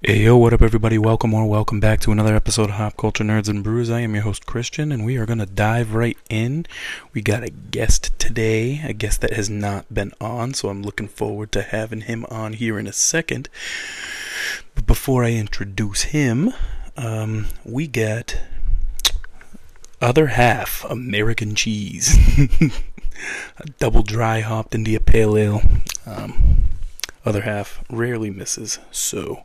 Hey yo, what up everybody? Welcome or welcome back to another episode of Hop Culture Nerds and Brews. I am your host Christian and we are going to dive right in. We got a guest today, a guest that has not been on, so I'm looking forward to having him on here in a second. But before I introduce him, um, we got other half American cheese. a double dry hopped India Pale Ale. Um, other half rarely misses, so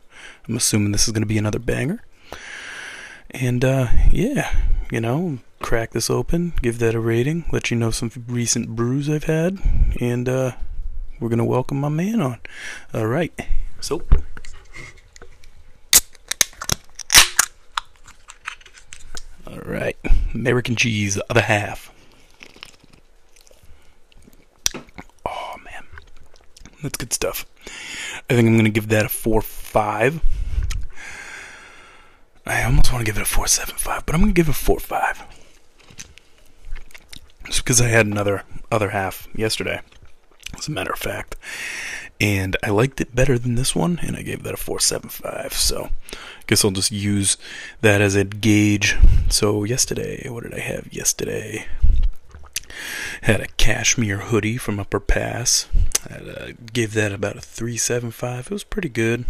I'm assuming this is going to be another banger. And uh, yeah, you know, crack this open, give that a rating, let you know some recent brews I've had, and uh, we're going to welcome my man on. All right, so. All right, American cheese, the other half. Oh man, that's good stuff. I think I'm going to give that a 4 5. I almost want to give it a 4.75, but I'm to give it a 4.5. Just because I had another other half yesterday, as a matter of fact. And I liked it better than this one, and I gave that a 4.75. So I guess I'll just use that as a gauge. So yesterday, what did I have yesterday? Had a cashmere hoodie from Upper Pass. I uh, gave that about a 3.75. It was pretty good.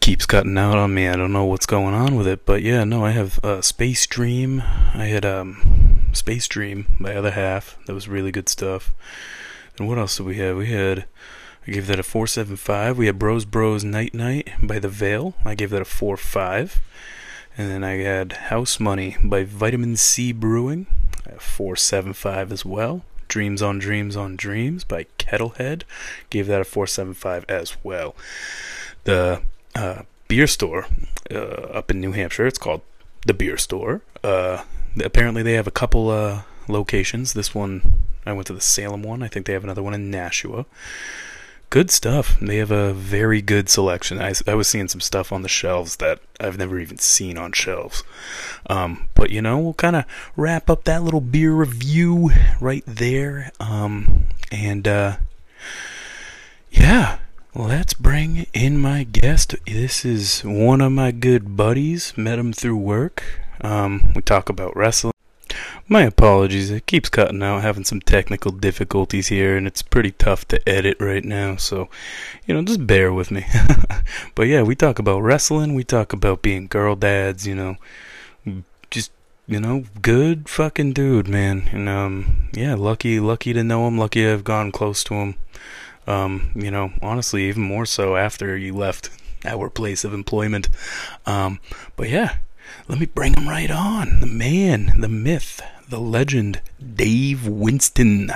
Keeps cutting out on me. I don't know what's going on with it, but yeah, no, I have uh, Space Dream. I had um, Space Dream, my other half. That was really good stuff. And what else did we have? We had. I gave that a 4.75. We had Bros Bros Night Night by The Veil. I gave that a 4.5. And then I had House Money by Vitamin Sea Brewing. 475 as well. Dreams on Dreams on Dreams by Kettlehead. Gave that a 475 as well. The uh, beer store uh, up in New Hampshire, it's called The Beer Store. Uh, apparently, they have a couple uh, locations. This one, I went to the Salem one. I think they have another one in Nashua good stuff. They have a very good selection. I, I was seeing some stuff on the shelves that I've never even seen on shelves. Um, but you know, we'll kind of wrap up that little beer review right there. Um, and uh, yeah, let's bring in my guest. This is one of my good buddies. Met him through work. Um, we talk about wrestling. My apologies, it keeps cutting out, having some technical difficulties here, and it's pretty tough to edit right now, so, you know, just bear with me. but yeah, we talk about wrestling, we talk about being girl dads, you know, just, you know, good fucking dude, man. And, um, yeah, lucky, lucky to know him, lucky I've gone close to him. Um, you know, honestly, even more so after you left our place of employment. Um, but yeah, let me bring him right on. The man, the myth, the legend, Dave Winston.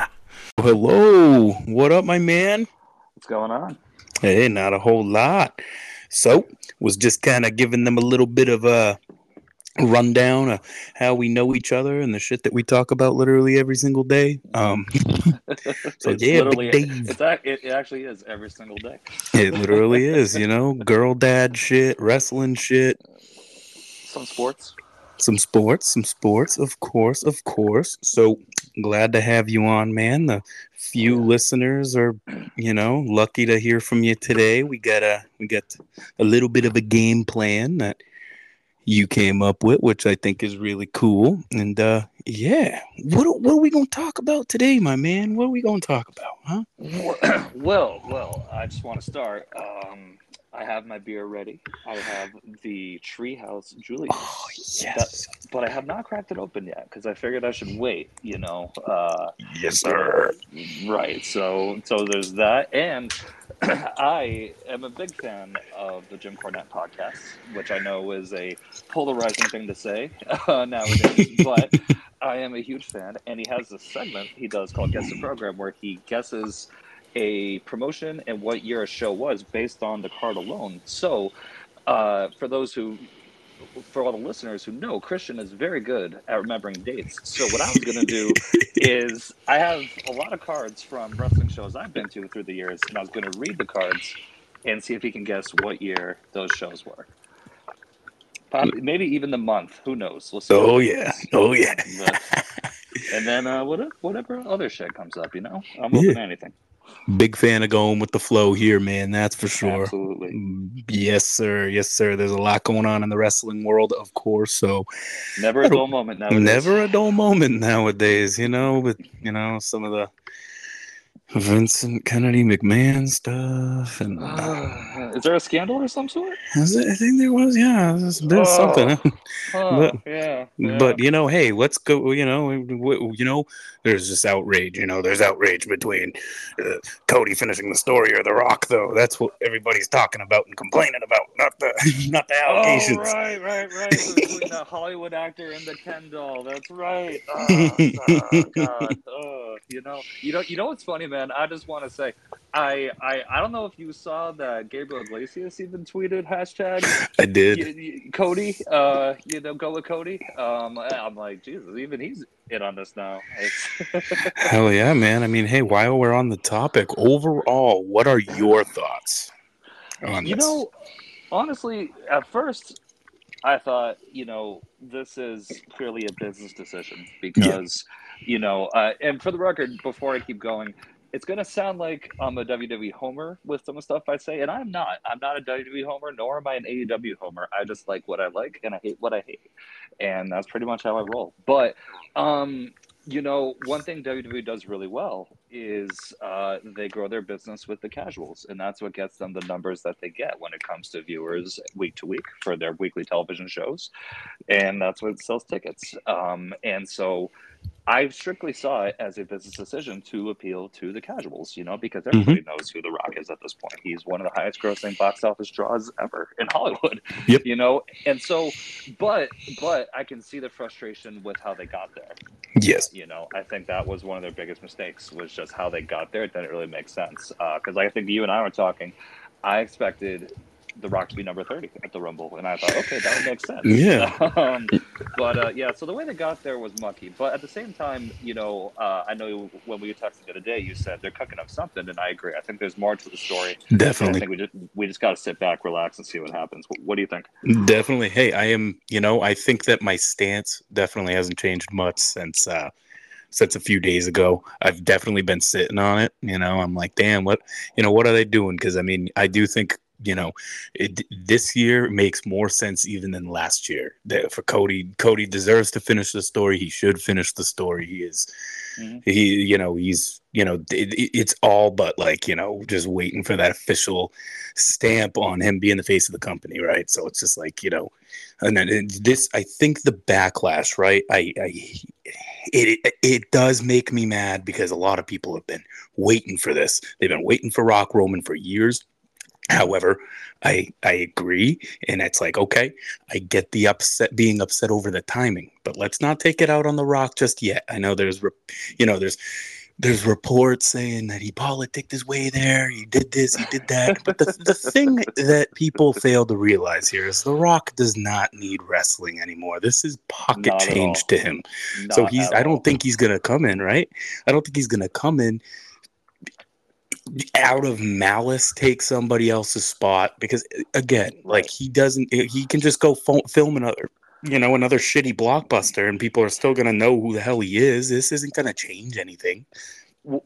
Hello. What up, my man? What's going on? Hey, not a whole lot. So, was just kind of giving them a little bit of a rundown of how we know each other and the shit that we talk about literally every single day. Um, so yeah, Big Dave. It's, it actually is every single day. it literally is, you know, girl dad shit, wrestling shit, some sports some sports, some sports, of course, of course. So glad to have you on, man. The few listeners are, you know, lucky to hear from you today. We got a we got a little bit of a game plan that you came up with, which I think is really cool. And uh yeah, what what are we gonna talk about today, my man? What are we gonna talk about, huh? Well, well, I just want to start. Um I have my beer ready. I have the Treehouse Julius. Oh yes, that, but I have not cracked it open yet because I figured I should wait. You know. Uh, yes, sir. Right. So, so there's that, and I am a big fan of the Jim Cornette podcast, which I know is a polarizing thing to say uh, nowadays, but I am a huge fan, and he has a segment he does called Guess the Program where he guesses a promotion and what year a show was based on the card alone. So, uh, for those who, for all the listeners who know, Christian is very good at remembering dates. So, what I was going to do is I have a lot of cards from wrestling shows I've been to through the years, and I was going to read the cards and see if he can guess what year those shows were. Probably, maybe even the month. Who knows? We'll oh yeah, oh yeah. And then uh, whatever, whatever other shit comes up, you know, I'm open yeah. to anything. Big fan of going with the flow here, man. That's for sure. Absolutely. Yes, sir. Yes, sir. There's a lot going on in the wrestling world, of course. So Never a dull moment now. never a dull moment nowadays, you know, with you know, some of the Vincent Kennedy McMahon stuff and Uh, is there a scandal or some sort? It- I think there was, yeah, there's of Oh. something. Oh, But- yeah, yeah. But you know, hey, let's go. You know, you know, there's this outrage. You know, there's outrage between uh, Cody finishing the story or The Rock, though. That's what everybody's talking about and complaining about, not the not the allegations. Oh, right, right, right. Between the Hollywood actor and the Ken doll. That's right. Oh, oh, God. Oh, you know, you know, you know what's funny, man? I just want to say, I, I, I don't know if you saw that Gabriel Iglesias even tweeted hashtag I did. y- y- Cody. Uh, you know, go with Cody. Um, I'm like, Jesus, even he's in on this now. Hell yeah, man. I mean, hey, while we're on the topic, overall, what are your thoughts on You this? know, honestly, at first, I thought, you know, this is clearly a business decision because, you know, uh, and for the record, before I keep going, it's going to sound like I'm a WWE homer with some stuff I say, and I'm not. I'm not a WWE homer, nor am I an AEW homer. I just like what I like, and I hate what I hate, and that's pretty much how I roll. But, um, you know, one thing WWE does really well is uh, they grow their business with the casuals, and that's what gets them the numbers that they get when it comes to viewers week to week for their weekly television shows, and that's what sells tickets. Um, and so, I strictly saw it as a business decision to appeal to the casuals, you know, because mm-hmm. everybody knows who The Rock is at this point. He's one of the highest grossing box office draws ever in Hollywood. Yep. You know, and so, but but I can see the frustration with how they got there Yes. you know i think that was one of their biggest mistakes was just how they got there it didn't really make sense uh, because like, i think you and i were talking i expected the rock to be number 30 at the rumble and i thought okay that would make sense Yeah. um, but uh, yeah so the way they got there was mucky but at the same time you know uh, i know when we texted the other day you said they're cooking up something and i agree i think there's more to the story And i Definitely. think we just we just got to sit back relax and see what happens what, what do you think Definitely. Hey, I am, you know, I think that my stance definitely hasn't changed much since uh since a few days ago. I've definitely been sitting on it, you know. I'm like, "Damn, what, you know, what are they doing?" Cuz I mean, I do think, you know, it, this year makes more sense even than last year. That for Cody, Cody deserves to finish the story. He should finish the story. He is Mhm. he you know he's you know it, it- it's all but like you know just waiting for that official stamp on him being the face of the company right so it's just like you know and then this i think the backlash right i i it, it it does make me mad because a lot of people have been waiting for this they've been waiting for rock roman for years however i i agree and it's like okay i get the upset being upset over the timing but let's not take it out on the rock just yet. I know there's re- you know there's there's reports saying that he politicked his way there he did this he did that but the, the thing that people fail to realize here is the rock does not need wrestling anymore. This is pocket Not change to him. So he's i don't think he's gonna come in right? I don't think he's gonna come in out of malice take somebody else's spot because again like he doesn't he can just go fo- film another you know another shitty blockbuster and people are still gonna know who the hell he is. This isn't gonna change anything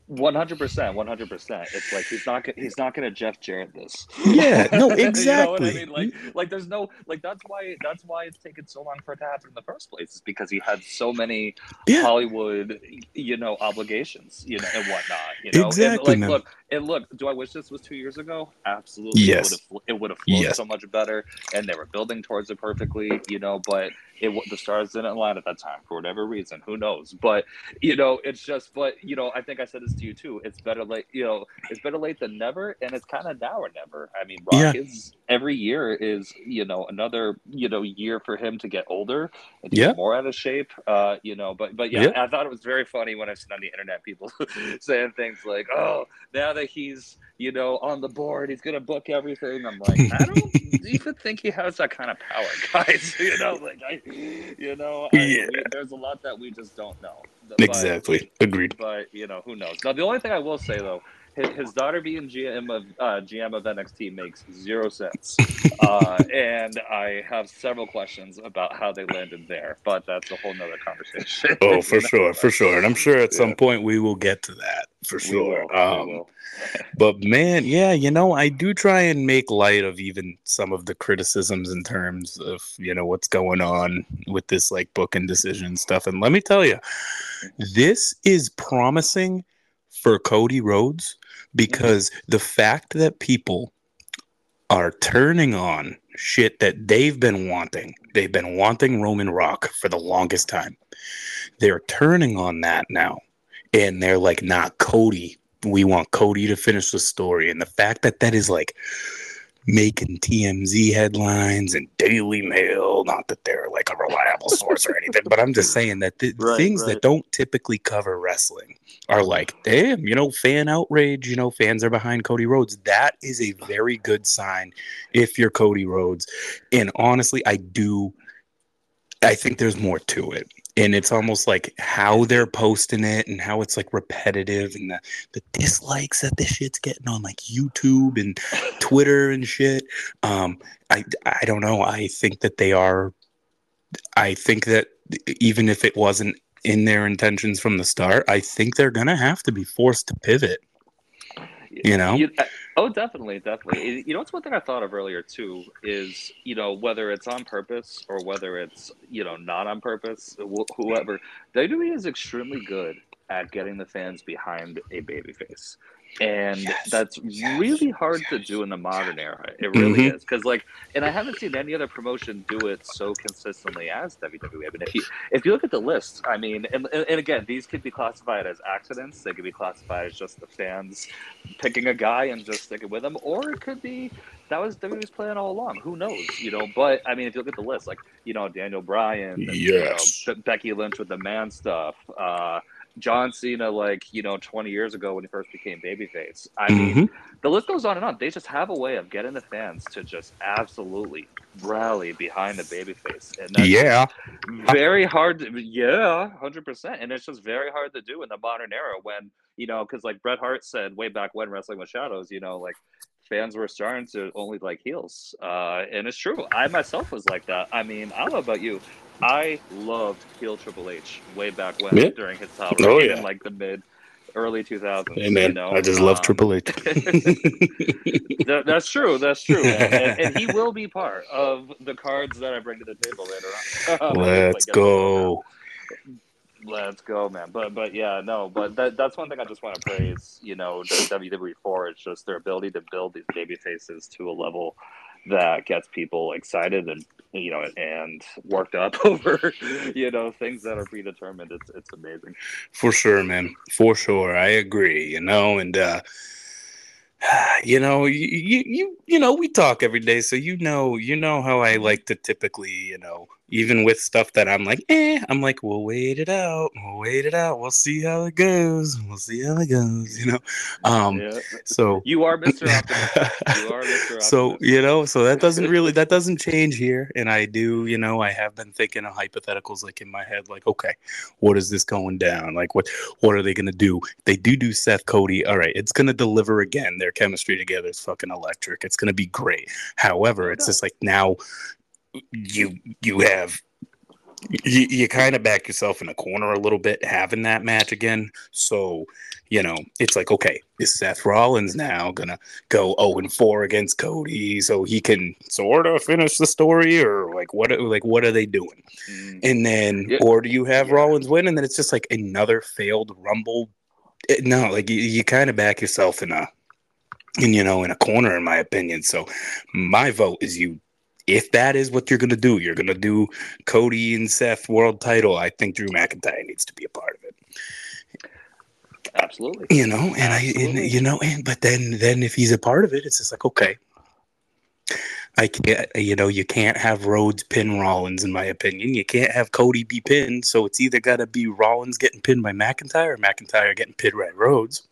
One hundred percent, one hundred percent. It's like he's not he's not gonna Jeff Jarrett this. Yeah, no, you know what I exactly. mean? Like like there's no like that's why that's why it's taken so long for it to happen in the first place. Is because he had so many yeah Hollywood, you know, obligations, you know, and whatnot. You know, Exactly, And like, look, and look. Do I wish this was two years ago? Absolutely. Yes. It would have, it would have flowed Yes. so much better, and they were building towards it perfectly. You know, but it the stars didn't align at that time for whatever reason. Who knows? But you know, it's just. But you know, I think I said this to you too. It's better late. You know, it's better late than never, and it's kind of now or never. I mean, Rock is every year is you know another you know year for him to get older and Yeah. get more out of shape. Uh, you know, but but yeah, Yeah. I thought it was very funny when I seen on the internet people saying things like, "Oh, now that he's you know on the board, he's gonna book everything." I'm like, I don't even think he has that kind of power, guys. you know, like I, you know, I, Yeah. we- there's a lot that we just don't know. But- exactly agreed but you know who knows. Now the only thing I will say though, his, his daughter being GM of uh, GM of NXT makes zero sense, uh, and I have several questions about how they landed there, but that's a whole nother conversation. Oh, for sure, for sure, and I'm sure at some point we will get to that for sure. will, Um, will. but man, yeah, you know, I do try and make light of even some of the criticisms in terms of you know what's going on with this like booking decision stuff. And let me tell you, this is promising for Cody Rhodes because the fact that people are turning on shit that they've been wanting. They've been wanting Roman Rock for the longest time. They're turning on that now. And they're like, nah, Cody, we want Cody to finish the story. And the fact that that is like making TMZ headlines and Daily Mail, not that they're like a reliable source or anything, but I'm just saying that the Right, things right. that don't typically cover wrestling are like, damn, you know, fan outrage, you know, fans are behind Cody Rhodes. That is a very good sign if you're Cody Rhodes. And honestly, I do I think there's more to it. And it's almost like how they're posting it and how it's like repetitive and the, the dislikes that this shit's getting on like YouTube and Twitter and shit. Um, I I don't know. I think that they are. I think that even if it wasn't in their intentions from the start, I think they're gonna have to be forced to pivot. You know? You- I- oh, definitely, definitely. You know, it's one thing I thought of earlier too is you know whether it's on purpose or whether it's you know not on purpose, wh- whoever WWE is extremely good at getting the fans behind a babyface. And Yes, that's yes, really hard to do in the modern era. It really Mhm. is because, like, and I haven't seen any other promotion do it so consistently as WWE. I mean, if you if you look at the list, I mean, and, and and again, these could be classified as accidents. They could be classified as just the fans picking a guy and just sticking with him, or it could be that was WWE's plan all along. Who knows, you know? But I mean, if you look at the list, like you know, Daniel Bryan, and, Yes. you know, Becky Lynch with the man stuff. Uh, John Cena, like you know, 20 years ago when he first became babyface. I mean, Mhm. the list goes on and on. They just have a way of getting the fans to just absolutely rally behind the babyface, and that's Yeah. very hard. To, yeah, hundred percent, and it's just very hard to do in the modern era when you know, because like Bret Hart said way back when Wrestling with Shadows, you know, like fans were starting to only like heels, uh, and it's true. I myself was like that. I mean, I don't know about you. I loved heel Triple H way back when Yeah. during his title Oh, yeah. in like the mid early 2000s. Hey man, you know? I just love Um, Triple H. that, that's true. That's true, man. and, and he will be part of the cards that I bring to the table later on. Let's Like, go. Let's go, man. But but yeah, no. But that, that's one thing I just want to praise. You know, WWE for it's just their ability to build these baby faces to a level that gets people excited and you know and worked up over you know things that are predetermined. It's it's amazing. For sure, man. For sure. I agree, you know, and uh you know, you you you know, we talk every day, so you know, you know how I like to typically, you know, even with stuff that I'm like, eh, I'm like, we'll wait it out, we'll wait it out, we'll see how it goes, we'll see how it goes, you know. Um, yeah. so You are Mr. Optimistic. You are Mr. so you know so that doesn't really that doesn't change here and i do you know i have been thinking of hypotheticals like in my head like okay what is this going down like what what are they going to do they do do seth cody all right it's going to deliver again their chemistry together is fucking electric it's going to be great however it's just like now you you have you, you kind of back yourself in a corner a little bit having that match again so you know it's like okay is seth rollins now gonna go 0 and 4 against Cody so he can sort of finish the story or like what like what are they doing? Mm. And then Yeah. or do you have Yeah. Rollins win and then it's just like another failed rumble? It- no, like you, you kind of back yourself in a in you know in a corner in my opinion. So my vote is you if that is what you're gonna do, you're gonna do Cody and Seth world title. I think Drew McIntyre needs to be a part of it. Absolutely. you know and i and, you know and but then then if he's a part of it it's just like okay i can't you know you can't have Rhodes pin rollins in my opinion. You can't have cody be pinned so it's either got to be rollins getting pinned by mcintyre or mcintyre getting pinned by rhodes.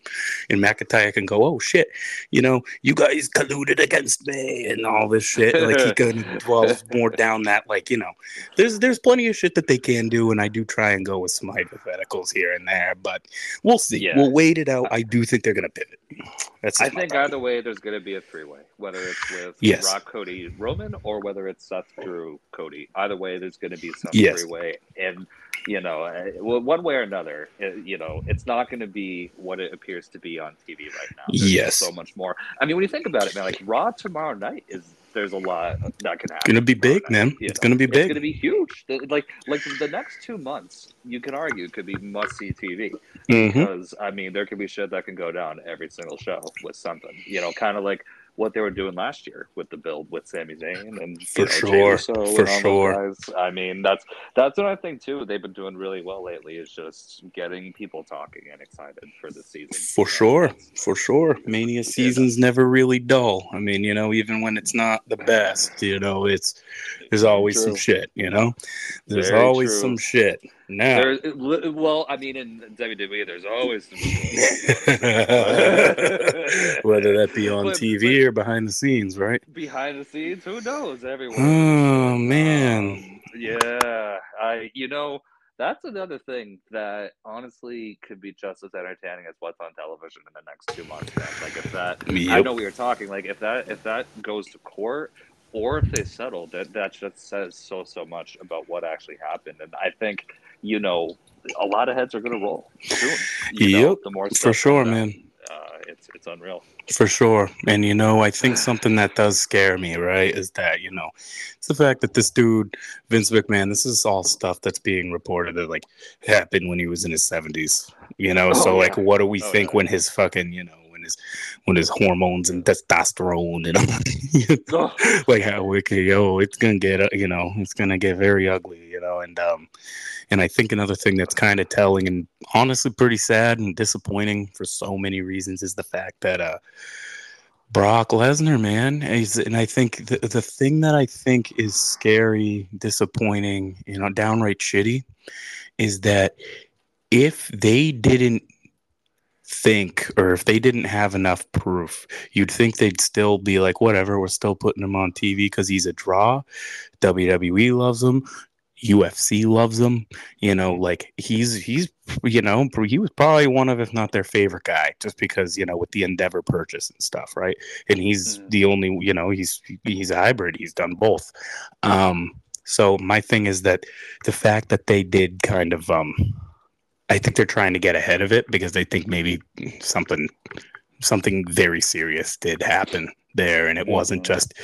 And mcintyre can go oh shit you know you guys colluded against me and all this shit. Like he can dwell more down that like you know there's there's plenty of shit that they can do and i do try and go with some hypotheticals here and there but we'll see. Yeah. we'll wait it out. I do think they're gonna pivot. That's I think either way, there's going to be a three way, whether it's with Yes. Rock, Cody, be Roman or whether it's Seth Drew Cody. Either way, there's going to be some Yes. three way, and you know, uh, one way or another, uh, you know, it's not going to be what it appears to be on TV right now. There's Yes. so much more. I mean, when you think about it, man, like Raw tomorrow night is there's a lot that can happen. It's gonna be big, night, man. It's know? gonna be big. It's going to be huge. Like like the next two months, you can argue could be must see TV Mhm. because I mean there could be shit that can go down every single show with something. You know, kind of like what they were doing last year with the build with Sami Zayn and For you know, sure. For sure. guys. I mean, that's that's what I think too. They've been doing really well lately. Is just getting people talking and excited for the season. For know, sure, for sure. Mania season's never really dull. I mean, you know, even when it's not the best, you know, it's there's always some shit. You know, there's Very always true. some shit. Now, There, well, I mean, in WWE, there's always whether that be on But- TV or behind the scenes, right? behind the scenes, who knows? Everyone. Oh man, Um, yeah, I. You know, that's another thing that honestly could be just as entertaining as what's on television in the next two months. Like if that, I know we were talking. Like if that if that goes to court. Or if they settle, that that just says so so much about what actually happened, and I think you know a lot of heads are going to roll soon. You know, Yep, the more for sure, man. Uh, it's it's unreal. For sure. And you know, I think something that does scare me, right, is that, you know, it's the fact that this dude, Vince McMahon, this is all stuff that's being reported that like happened when he was in his seventies. You know, Oh, so yeah. like what do we Oh, think yeah. when his fucking, you know, his when his hormones and testosterone and Oh, like how wicked yo, it's gonna get you know, it's gonna get very ugly, you know, and um and I think another thing that's kind of telling and honestly pretty sad and disappointing for so many reasons is the fact that uh Brock Lesnar, man, is, and I think the the thing that I think is scary, disappointing, you know, downright shitty, is that if they didn't think or if they didn't have enough proof, you'd think they'd still be like, whatever, we're still putting him on TV because he's a draw. WWE loves him. UFC loves him. You know, like he's he's you know he was probably one of if not their favorite guy just because you know with the Endeavor purchase and stuff, right? And he's Mhm. the only you know he's he's a hybrid. He's done both. Um, so my thing is that the fact that they did kind of um, I think they're trying to get ahead of it because they think maybe something something very serious did happen there and it wasn't Mhm. just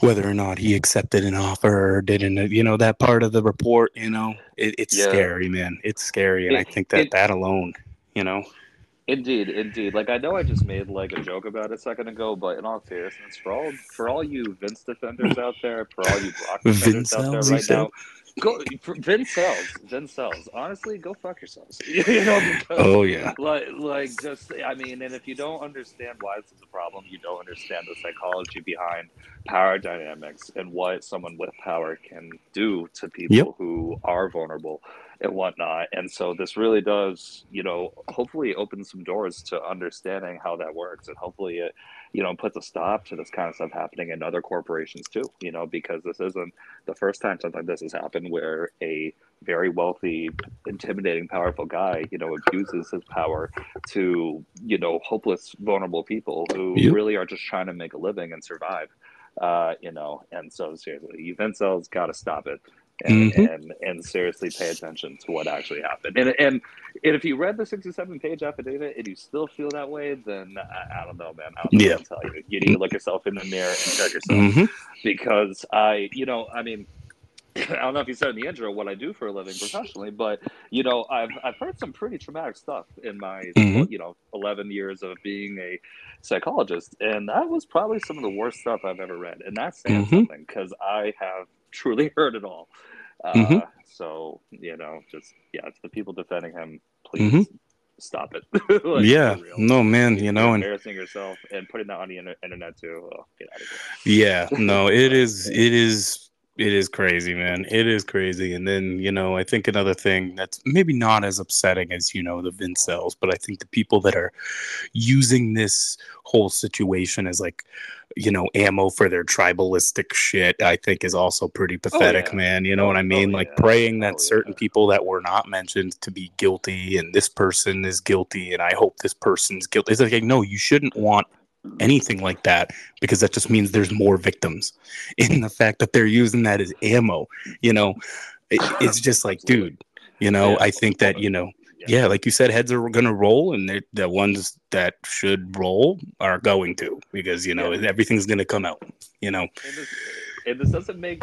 whether or not he accepted an offer or didn't you know that part of the report you know it, it's Yeah. scary man it's scary and i think that it- that alone you know Indeed, indeed. Like I know I just made like a joke about it a second ago, but in all seriousness, for all for all you Vince defenders out there, for all you Brock defenders out there right now, go for Vincels. Vince sells. Honestly, go fuck yourselves. you know, because oh yeah like like just I mean, and if you don't understand why this is a problem, you don't understand the psychology behind power dynamics and what someone with power can do to people Yep. who are vulnerable and whatnot. And so this really does, you know, hopefully open some doors to understanding how that works and hopefully it, you know, puts a stop to this kind of stuff happening in other corporations too, you know, because this isn't the first time something like this has happened where a very wealthy, intimidating, powerful guy, you know, abuses his power to, you know, hopeless, vulnerable people who Yep. really are just trying to make a living and survive. Uh, you know, and so seriously, Vincel's got to stop it. And, Mhm. and and seriously pay attention to what actually happened. And, and and if you read the sixty-seven page affidavit and you still feel that way, then I, I don't know, man. I don't know Yeah. what to tell you. You need to look yourself in the mirror and check yourself hmm because I, you know, I mean, I don't know if you said in the intro what I do for a living professionally, but you know, I've I've heard some pretty traumatic stuff in my Mhm. you know eleven years of being a psychologist, and that was probably some of the worst stuff I've ever read, and that's saying Mhm. something because I have truly heard it all. Uh, Mhm. So you know, just yeah, to the people defending him, please Mhm. stop it. Like, yeah no man you know and embarrassing yourself and putting that on the inter- internet too. Oh, get out of here. Yeah, no, it is it is it is crazy, man. It is crazy. And then, you know, I think another thing that's maybe not as upsetting as, you know, the Vincels, but I think the people that are using this whole situation as like, you know, ammo for their tribalistic shit, I think is also pretty oh, pathetic, yeah. man. You know Oh, what I oh, mean? oh, like yeah. praying that Oh, certain yeah. people that were not mentioned to be guilty and this person is guilty and I hope this person's guilty. It's like, no, you shouldn't want anything like that because that just means there's more victims. In the fact that they're using that as ammo, you know, it, it's just like, dude, you know, Yeah. I think that you know, yeah, like you said, heads are gonna roll, and the ones that should roll are going to because you know Yeah. everything's gonna come out. You know, And this, and this doesn't make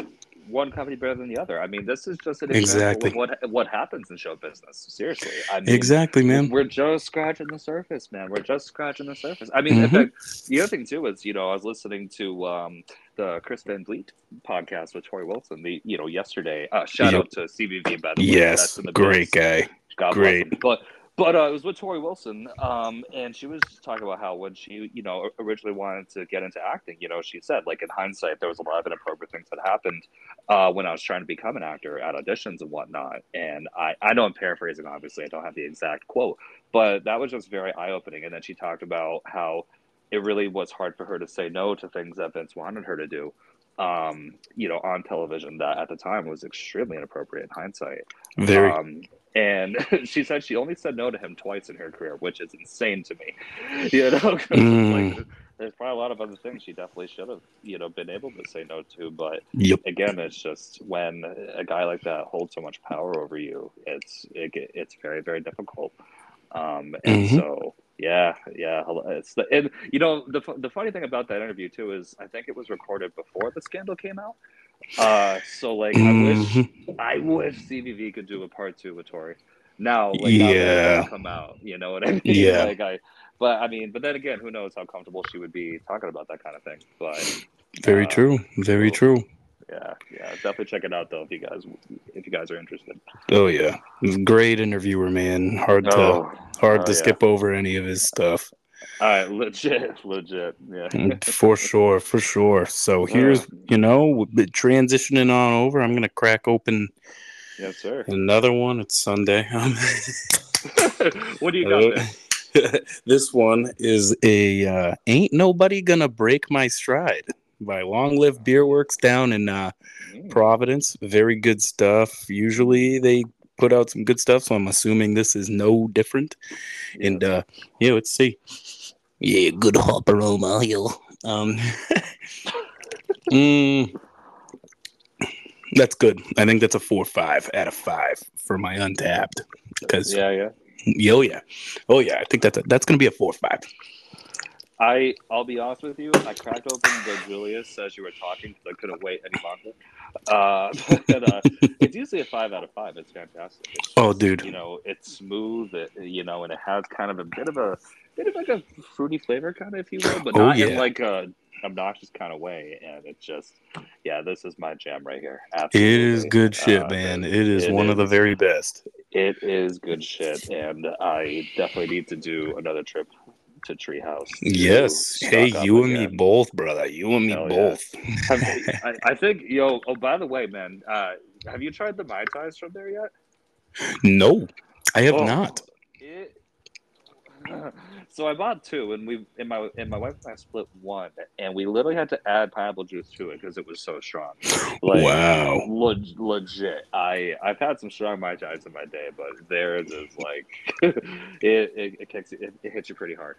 one company better than the other. I mean, this is just an Exactly. example of what what happens in show business. Seriously, I mean, exactly, man. We're just scratching the surface, man. We're just scratching the surface. I mean, Mhm. fact, the other thing too is, you know, I was listening to um, the Chris Van Vliet podcast with Torrie Wilson. The you know yesterday. Uh, shout Yep. out to CVV by the way. Yes, That's in the great biz. guy. God Great. But but uh, it was with Torrie Wilson, um, and she was talking about how when she, you know, originally wanted to get into acting, you know, she said like in hindsight there was a lot of inappropriate things that happened uh, when I was trying to become an actor at auditions and whatnot. And I I know I'm paraphrasing, obviously, I don't have the exact quote, but that was just very eye opening. And then she talked about how it really was hard for her to say no to things that Vince wanted her to do. Um, you know, on television that at the time was extremely inappropriate in hindsight. Very. Um, and she said she only said no to him twice in her career, which is insane to me. You know, Mm. like, there's probably a lot of other things she definitely should have, you know, been able to say no to. But yep. again, it's just when a guy like that holds so much power over you, it's it, it's very very difficult. Um, and Mhm. so yeah, yeah, it's the and you know the the funny thing about that interview too is I think it was recorded before the scandal came out. Uh, so like I wish Mhm. I wish CVV could do a part two with Torrie. Now, like, Yeah. it's come out, you know what I mean? Yeah. Like I, but I mean, but then again, who knows how comfortable she would be talking about that kind of thing? But Very uh, true. Very so- true. yeah, yeah, definitely check it out though if you guys if you guys are interested. Oh yeah, great interviewer, man. Hard to Oh, hard oh, to yeah. skip over any of his stuff. All right, legit, legit, yeah. Mm, for sure, for sure. So here's, you know, transitioning on over. I'm gonna crack open yes, sir. another one. It's Sunday. What do you got there? this one is a uh, "Ain't Nobody Gonna Break My Stride" by Long Live Beer Works down in uh, Mm, Providence. Very good stuff. Usually they put out some good stuff, so I'm assuming this is no different. And uh yeah, let's see. Yeah, good hop aroma, yo. Um mm, That's good. I think that's a four five out of five for my Untappd. Because yeah, yeah. oh yeah. Oh yeah, I think that's a, that's gonna be a four five. I I'll be honest with you. I cracked open the Julius as you were talking because I couldn't wait any longer. Uh, but, uh, it's usually a five out of five. It's fantastic. It's Oh, just, dude. you know it's smooth. It, you know, and it has kind of a bit of a bit of like a fruity flavor, kind of if you will, but Oh, not in like a obnoxious kind of way. And it's just yeah, this is my jam right here. It Absolutely. is good shit, Uh, man. It is it one of the very best. It is good shit, and I definitely need to do another trip to Treehouse. Yes. Hey, you and me both, brother. You and me Hell both. Have, I, I think, yo. Oh, by the way, man, uh, have you tried the mai tais from there yet? no, I have Oh, not. It, so I bought two, and we and my and my wife and I split one, and we literally had to add pineapple juice to it because it was so strong. Like, wow. leg- legit. I I've had some strong mai tais in my day, but theirs is like it, it it kicks it, it hits you pretty hard.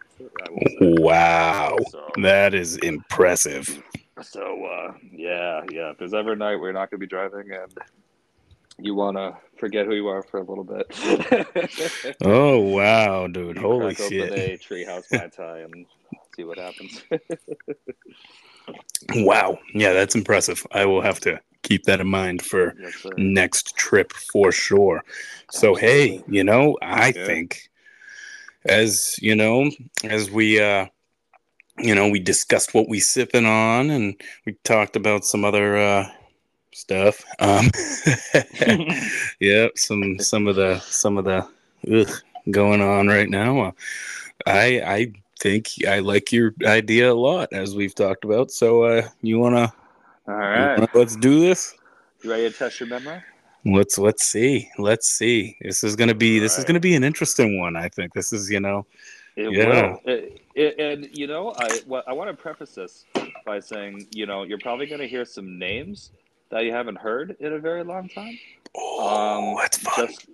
Wow. So, That is impressive. so uh, yeah, yeah. If there's ever a night you're not gonna be driving and you wanna forget who you are for a little bit, Oh wow, dude! you Holy crack open shit! a treehouse tai and see what happens. Wow, yeah, that's impressive. I will have to keep that in mind for yes, next trip for sure. So hey, you know, I Yeah. think as you know, as we uh you know, we discussed what we sipping on and we talked about some other uh stuff. Um yeah, some some of the some of the ugh, going on right now. Uh, I I think I like your idea a lot as we've talked about. So uh you wanna, All right, wanna let's do this? you ready to test your memory? Let's let's see. Let's see. This is gonna be this is gonna be an interesting one. I think this is you know. It Yeah. will. It, it, and you know, I what, I want to preface this by saying, you know, you're probably going to hear some names that you haven't heard in a very long time. Oh, that's fun. Um, Just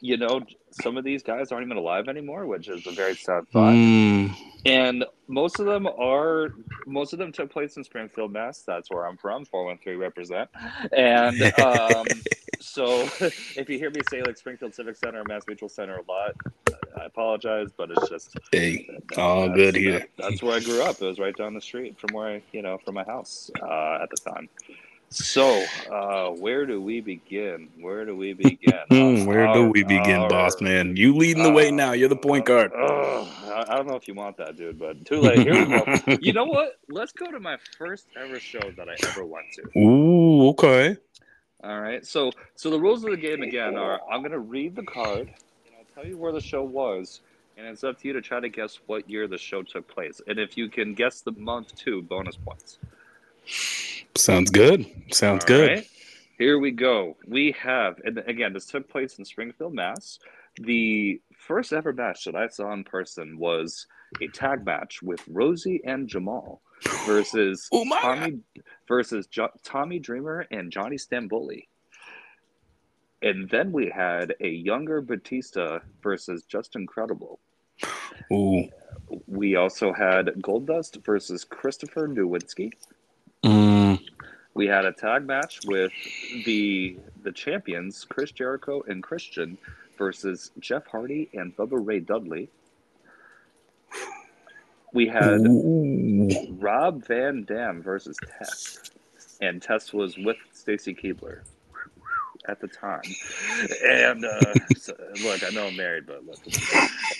you know, some of these guys aren't even alive anymore, which is a very sad thought. Mm, And most of them are most of them took place in Springfield, Mass. That's where I'm from. Four one three represent. And um, so, if you hear me say like Springfield Civic Center or Mass Mutual Center a lot, I apologize, but it's just Hey, all good here. that- that's where I grew up. It was right down the street from where I, you know, from my house uh, at the time. So, uh, where do we begin? Where do we begin? Hmm, where do we Uh, begin, uh, boss man? You leading the way uh, now. You're the point guard. I I don't know if you want that, dude, but too late. Here we go. You know what? Let's go to my first ever show that I ever went to. Ooh, okay. All right. So, so the rules of the game again are: I'm gonna read the card, and I'll tell you where the show was, and it's up to you to try to guess what year the show took place. And if you can guess the month too, bonus points. Sounds good. Sounds All good. right. Here we go. We have, and again, this took place in Springfield, Mass. The first ever match that I saw in person was a tag match with Rosey and Jamal versus Oh my Tommy versus jo- Tommy Dreamer and Johnny Stamboli. And then we had a younger Batista versus Justin Credible. Ooh. We also had Goldust versus Christopher Nowinski. Mm. We had a tag match with the the champions Chris Jericho and Christian versus Jeff Hardy and Bubba Ray Dudley. We had Ooh. Rob Van Dam versus Test, and Test was with Stacy Keibler at the time. And uh, so, look, I know I'm married, but look.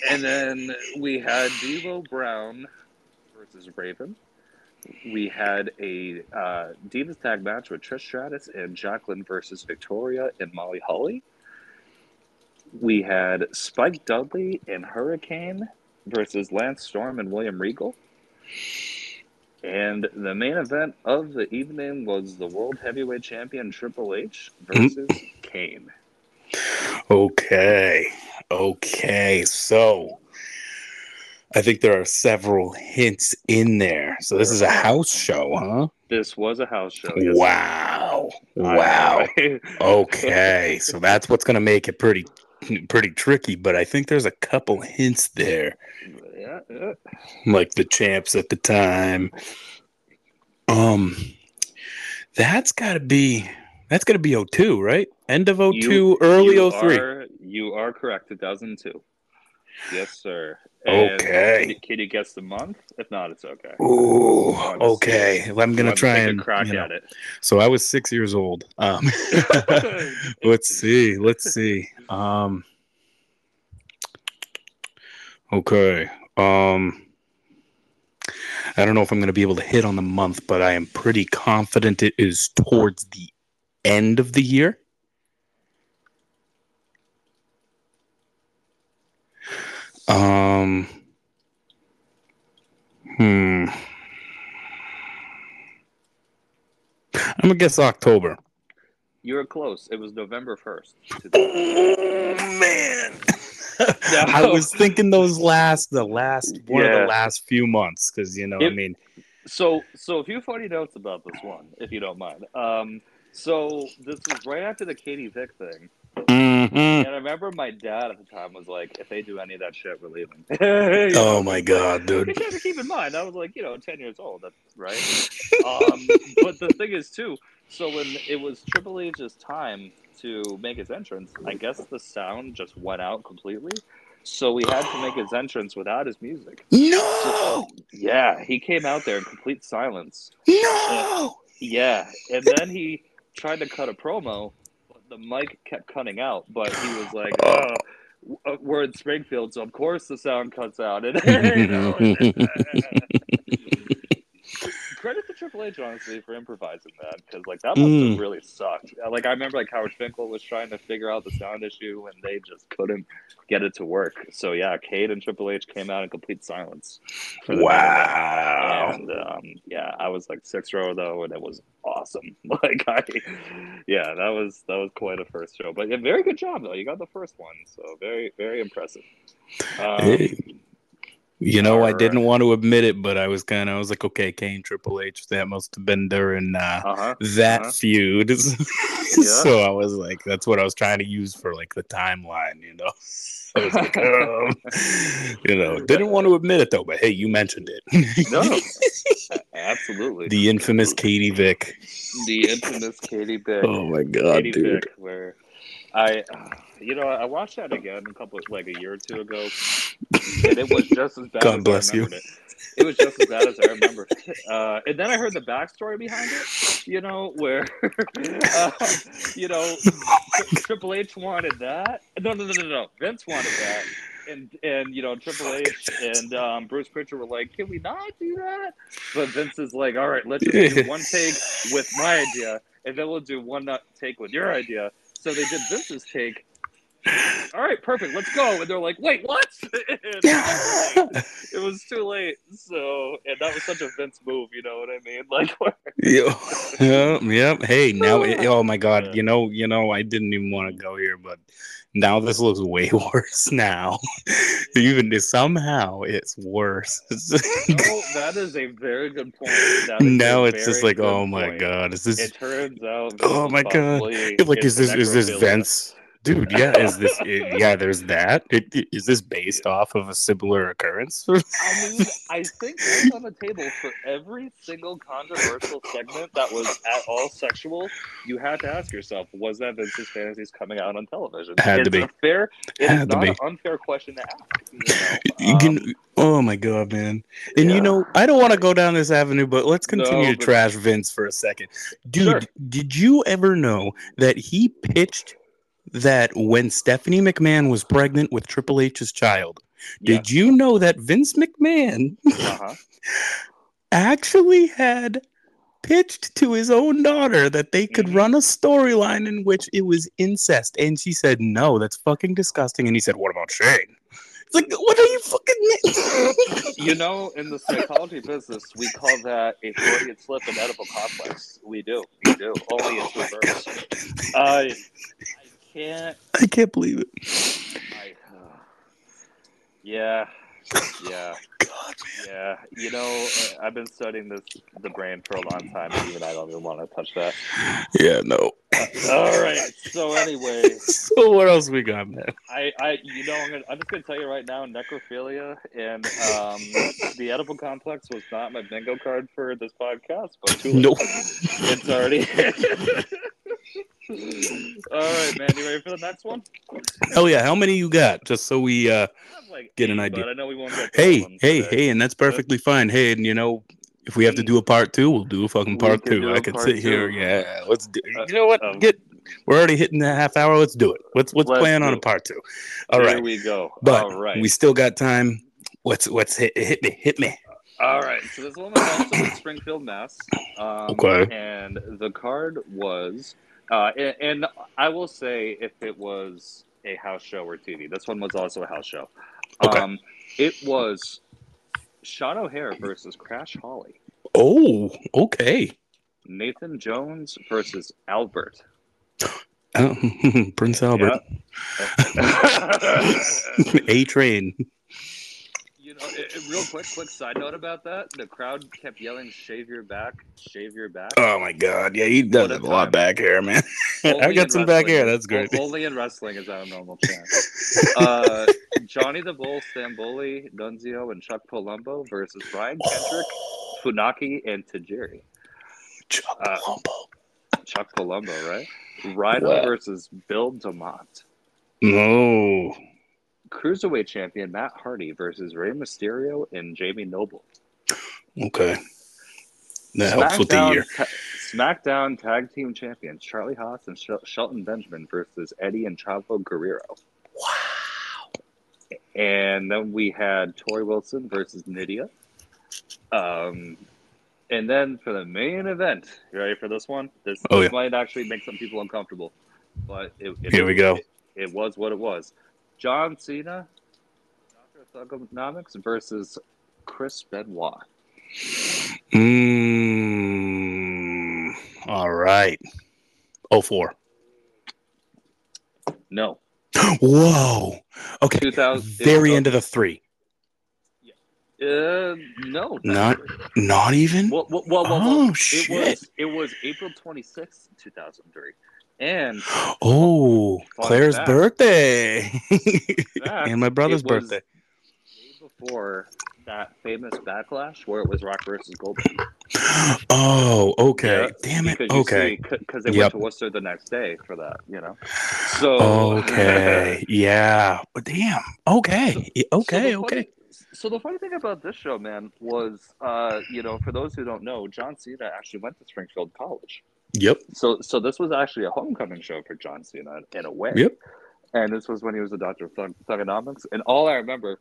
And then we had D'Lo Brown versus Raven. We had a uh, Divas tag match with Trish Stratus and Jacqueline versus Victoria and Molly Holly. We had Spike Dudley and Hurricane versus Lance Storm and William Regal. And the main event of the evening was the World Heavyweight Champion Triple H versus Kane. Okay. Okay. So I think there are several hints in there. So this is a house show, huh? This was a house show. yes, Wow. Wow. Okay. So that's what's going to make it pretty pretty tricky, but I think there's a couple hints there. yeah, yeah. like the champs at the time. Um, that's got to be that's got to be 02, right? End of 02, You- early you 03. Are, you are correct. 2002. Yes, sir. Okay. Can you, guess the month? If not, it's okay. Ooh, to okay. see I'm gonna try and crack you know. at it. So I was six years old. Um, let's see. Let's see. Um, okay. Um, I don't know if I'm going to be able to hit on the month, but I am pretty confident it is towards the end of the year. Um, hmm. I'm gonna guess October. You were close. It was November 1st. Oh man. I was thinking those last, the last one of the last few months, because you know, I mean, So, so a few funny notes about this one, if you don't mind. Um, so this was right after the Katie Vick thing, mhm. and I remember my dad at the time was like, "If they do any of that shit, we're leaving." You know? oh my god, dude. You have to keep in mind, I was like, you know, ten years old. That's right. um, but the thing is, too. So when it was Triple H's time to make his entrance, I guess the sound just went out completely. So we had to make his entrance without his music. No, Yeah, he came out there in complete silence. no. Yeah, and then he tried to cut a promo, the mic kept cutting out. But he was like, oh, oh uh, "We're in Springfield, so of course the sound cuts out." And, you know, credit to Triple H honestly for improvising that because like that must Mm. have really sucked. Like I remember like Howard Finkel was trying to figure out the sound issue and they just couldn't get it to work. So yeah, Cade and Triple H came out in complete silence. Wow. and um, yeah, I was like six row though, and it was awesome. Like I, yeah, that was that was quite a first show. But yeah, very good job though. You got the first one, so very very impressive. Um, Hey. You know, I didn't want to admit it, but I was kind of, I was like, okay, Kane, Triple H, that must have been during uh, Uh huh. that uh-huh. feud. so I was like, that's what I was trying to use for like the timeline, you know. I was like, um, you know, didn't want to admit it though, but hey, you mentioned it. No, absolutely. the infamous Katie Vick. the infamous Katie Vick. Oh my god, Katie dude. Vick, where I, you know, I watched that again a couple like a year or two ago, and it was just as bad. God as bless I you. It. it was just as bad as I remember. Uh, and then I heard the backstory behind it. You know, where, uh, you know, Triple H wanted that. No, no, no, no, no. Vince wanted that. And and you know Triple H and um, Bruce Pritchard were like, "Can we not do that?" But Vince is like, "All right, let's just do one take with my idea, and then we'll do one not take with your idea." So they did Vince's take. All right, perfect. Let's go. And they're like, "Wait, what?" It was too late. So, and that was such a Vince move. You know what I mean? Like, Yeah, yeah, yeah. Hey, now, it, oh my Yeah. God, you know, you know, I didn't even want to go here, but now this looks way worse. Now, even if somehow it's worse. that is a very good point. Now it's just like, oh my point. God, is this It turns out. Oh my God. like is this is this. Vince? Dude, yeah, is this it- yeah? There's that. It, it- is this based off of a similar occurrence? I mean, I think that's on the table for every single controversial segment that was at all sexual. You had to ask yourself, was that Vince's fantasies coming out on television? Had to be. Fair, it Had to not be. an unfair question to ask. You know? You Um, can- oh my god, man! And you know, I don't want to go down this avenue, but let's continue No, to trash Vince for a second, dude. Sure. Did you ever know that he pitched that when Stephanie McMahon was pregnant with Triple H's child? yeah. Did you know that Vince McMahon Uh-huh. actually had pitched to his own daughter that they could Mhm. run a storyline in which it was incest, and she said, "No, that's fucking disgusting." And he said, "What about Shane?" It's like, what are you fucking? You know, in the psychology business, we call that a Freudian slip and Oedipal complex. We do. We do. Only it's reversed. I, I can't. I can't believe it. I, uh, yeah. Yeah. God, Yeah, you know, uh, I've been studying this the brain for a long time, and even I don't even want to touch that. Yeah, no. All right. So anyway, So what else we got, man? I, I, you know, I'm, gonna, I'm just gonna tell you right now, necrophilia and um, the Oedipal complex was not my bingo card for this podcast, but. Nope. it's already. All right, man. You ready for the next one? Hell yeah! How many you got? Just so we uh like Get an idea. But I know we won't get. hey, all of them hey, today. hey, and that's perfectly fine. Hey, and you know, if we have to do a part two, we'll do a fucking part can do two. a I could part sit here. Yeah, let's do. Uh, You know what? um, Get. We're already hitting the half hour. Let's do it. Let's let's Let's plan on a part two. All There right, we go. but all right. we still got time. What's what's hit hit me hit me. All right, so this one was also in Springfield, Mass. Um, Okay. And the card was, uh, and, and I will say if it was a house show or TV, this one was also a house show. Okay. Um, it was Sean O'Haire versus Crash Holly, Oh, okay. Nathan Jones versus Albert. Uh, Prince Albert, A train. You know, it, it- real quick, quick side note about that: the crowd kept yelling, "Shave your back, shave your back." Oh my god, yeah, he does a have a lot back hair, man. I got some back hair. That's great. Only in wrestling is that a normal chant. uh, Johnny the Bull, Stamboli, Nunzio, and Chuck Palumbo versus Brian Kendrick, Funaki, and Tajiri. Chuck uh, Palumbo. Chuck Palumbo, right? Rhino Wow. versus Bill DeMott. No. Cruiserweight champion Matt Hardy versus Rey Mysterio and Jamie Noble. Okay. That helps with the year. ta- SmackDown Tag Team Champions Charlie Haas and Shel- Shelton Benjamin versus Eddie and Chavo Guerrero. Wow. And then we had Torrie Wilson versus Nidia. Um, and then for the main event, you ready for this one? This, Oh, this yeah. might actually make some people uncomfortable, but it, it, Here we go. It, it was what it was. John Cena, Dr. Thuganomics versus Chris Benoit. Mm, all right. Oh four. No, Whoa. Okay. 2000 Very end of the three. Uh, no, Not- technically. Not even. Well, well, well, well, Oh, it shit. was it was April twenty sixth, two thousand three, and Oh, Claire's birthday. and my brother's birthday. before that famous backlash where it was Rock versus Goldberg. Oh, okay. Yeah, Damn it. because Okay. because they Yep. went to Worcester the next day for that, you know. So Okay. yeah. But damn. Okay. So Okay. the okay. funny- so the funny thing about this show, man, was uh, you know, for those who don't know, John Cena actually went to Springfield College. Yep. So so this was actually a homecoming show for John Cena in a way. Yep. And this was when he was a doctor of thug- thuganomics. And all I remember,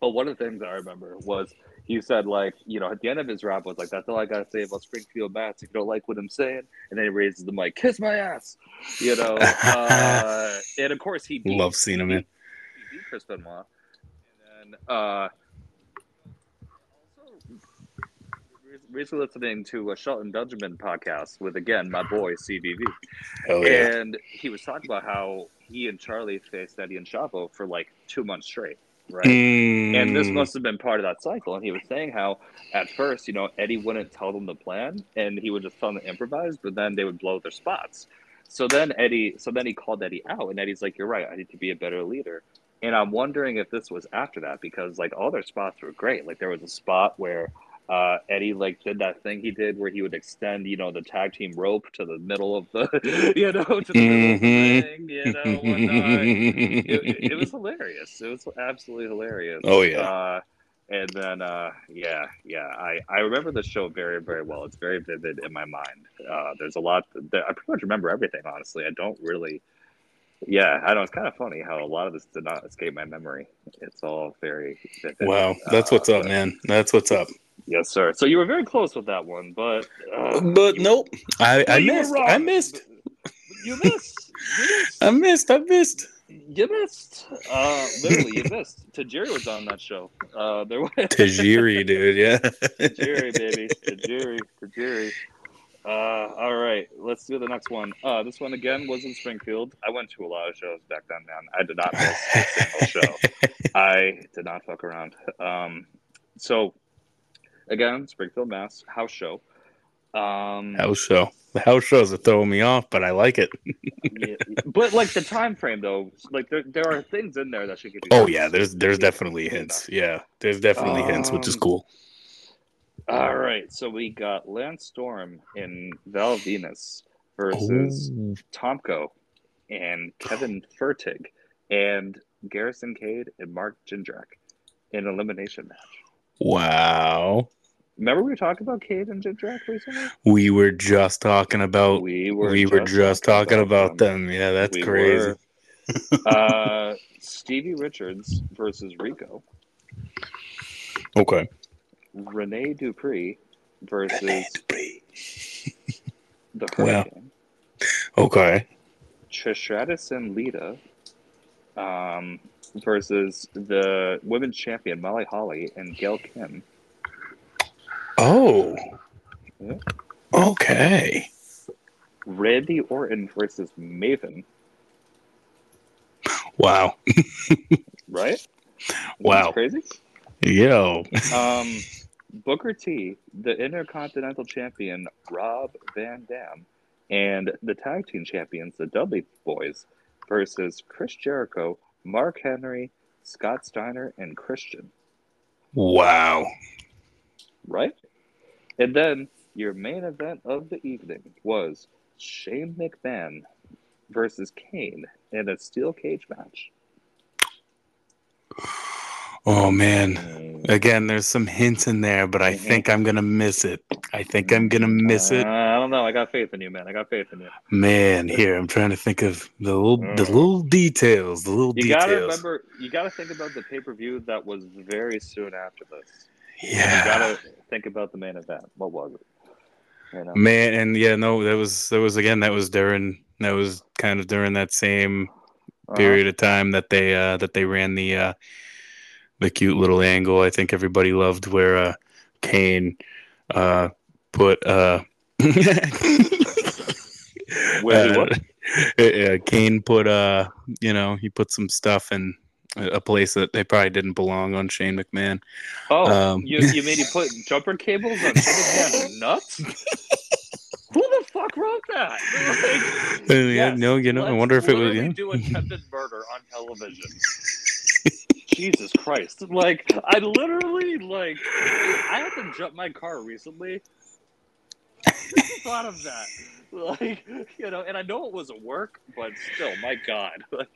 well, one of the things I remember was he said like, you know, at the end of his rap was like, "That's all I gotta say about Springfield Mass. If you don't like what I'm saying," and then he raises the mic, "Kiss my ass," you know. uh, and of course he beat, Love Cena, man. he beat Chris Benoit. And then uh, also recently listening to a Shelton Benjamin podcast with again my boy CVV. Yeah. And he was talking about how he and Charlie faced Eddie and Chavo for like two months straight, right? And this Mm. must have been part of that cycle. And he was saying how at first, you know, Eddie wouldn't tell them the plan and he would just tell them to improvise, but then they would blow their spots. So then Eddie, so then he called Eddie out, and Eddie's like, "You're right. I need to be a better leader." And I'm wondering if this was after that because like all their spots were great. Like there was a spot where uh, Eddie like did that thing he did where he would extend, you know, the tag team rope to the middle of the, you know, to the middle of the Mhm. ring, you know, whatnot. It, it was hilarious. It was absolutely hilarious. Oh, yeah. Uh, and then, uh, yeah, yeah, I, I remember the show very, very well. It's very vivid in my mind. Uh, there's a lot that I pretty much remember everything. Honestly, I don't really. Yeah, I know it's kind of funny how a lot of this did not escape my memory. It's all very vivid. Wow. That's Uh, what's up, but- man. That's what's up. Yes, sir. So you were very close with that one, but uh, But you- nope. I, I missed. I missed. You missed. You missed. I missed. I missed. You missed. Uh, literally, you missed. Tajiri was on that show. Uh, there was Tajiri, dude. Yeah. Tajiri, baby. Tajiri. Tajiri. Uh, all right, let's do the next one. Uh, this one again was in Springfield. I went to a lot of shows back then, man. I did not miss a single show. I did not fuck around. Um, so, again, Springfield, Mass. House show. Um, House show. The house shows are throwing me off, but I like it. yeah, but like the time frame, though, like there, there are things in there that should give you. Oh yeah, there's there's definitely hints. Yeah, there's definitely hints, which is Um, cool. All right, so we got Lance Storm in Val Venis versus Ooh. Tomko and Kevin Furtig and Garrison Cade and Mark Jindrak in elimination match. Wow. Remember we were talking about Cade and Jindrak recently? We were just talking about we were, just, talking about, them. Yeah, that's We crazy. were. uh, Stevie Richards versus Rico. Okay. Rene Dupree versus the Wow. Hurricane. Okay. Trish Stratus and Lita um, versus the women's champion Molly Holly and Gail Kim. Oh. Yeah. Okay. Randy Orton versus Maven. Wow. Right? Wow. That's crazy. Yo. Um, Booker T, the Intercontinental Champion Rob Van Dam, and the Tag Team Champions, the Dudley Boyz, versus Chris Jericho, Mark Henry, Scott Steiner, and Christian. Wow. Right? And then your main event of the evening was Shane McMahon versus Kane in a steel cage match. Oh man. Mm. Again, there's some hints in there, but I Mhm. think I'm gonna miss it. I think I'm gonna miss it. Uh, I don't know. I got faith in you, man. I got faith in you. Man, here I'm trying to think of the little the Uh. little details, the little You details. gotta remember. You gotta think about the pay per view that was very soon after this. yeah. You gotta think about the main event. What was it? You know? Man, and yeah, no, that was that was again that was during that was kind of during that same Uh-huh. period of time that they uh that they ran the uh the cute little angle. I think everybody loved where uh Kane uh put uh Where uh, what? uh, Kane put uh you know he put some stuff in a place that they probably didn't belong on Shane McMahon. Oh, Um, you, you made him put jumper cables on Shane nuts? Who the fuck wrote that? Like, Uh, yeah, yes, no, you know, I wonder if it was. Yeah. do attempted murder on television. Jesus Christ! Like, I literally like, I had to jump my car recently. I thought of that, like, you know, and I know it was at work, but still, my God. Like,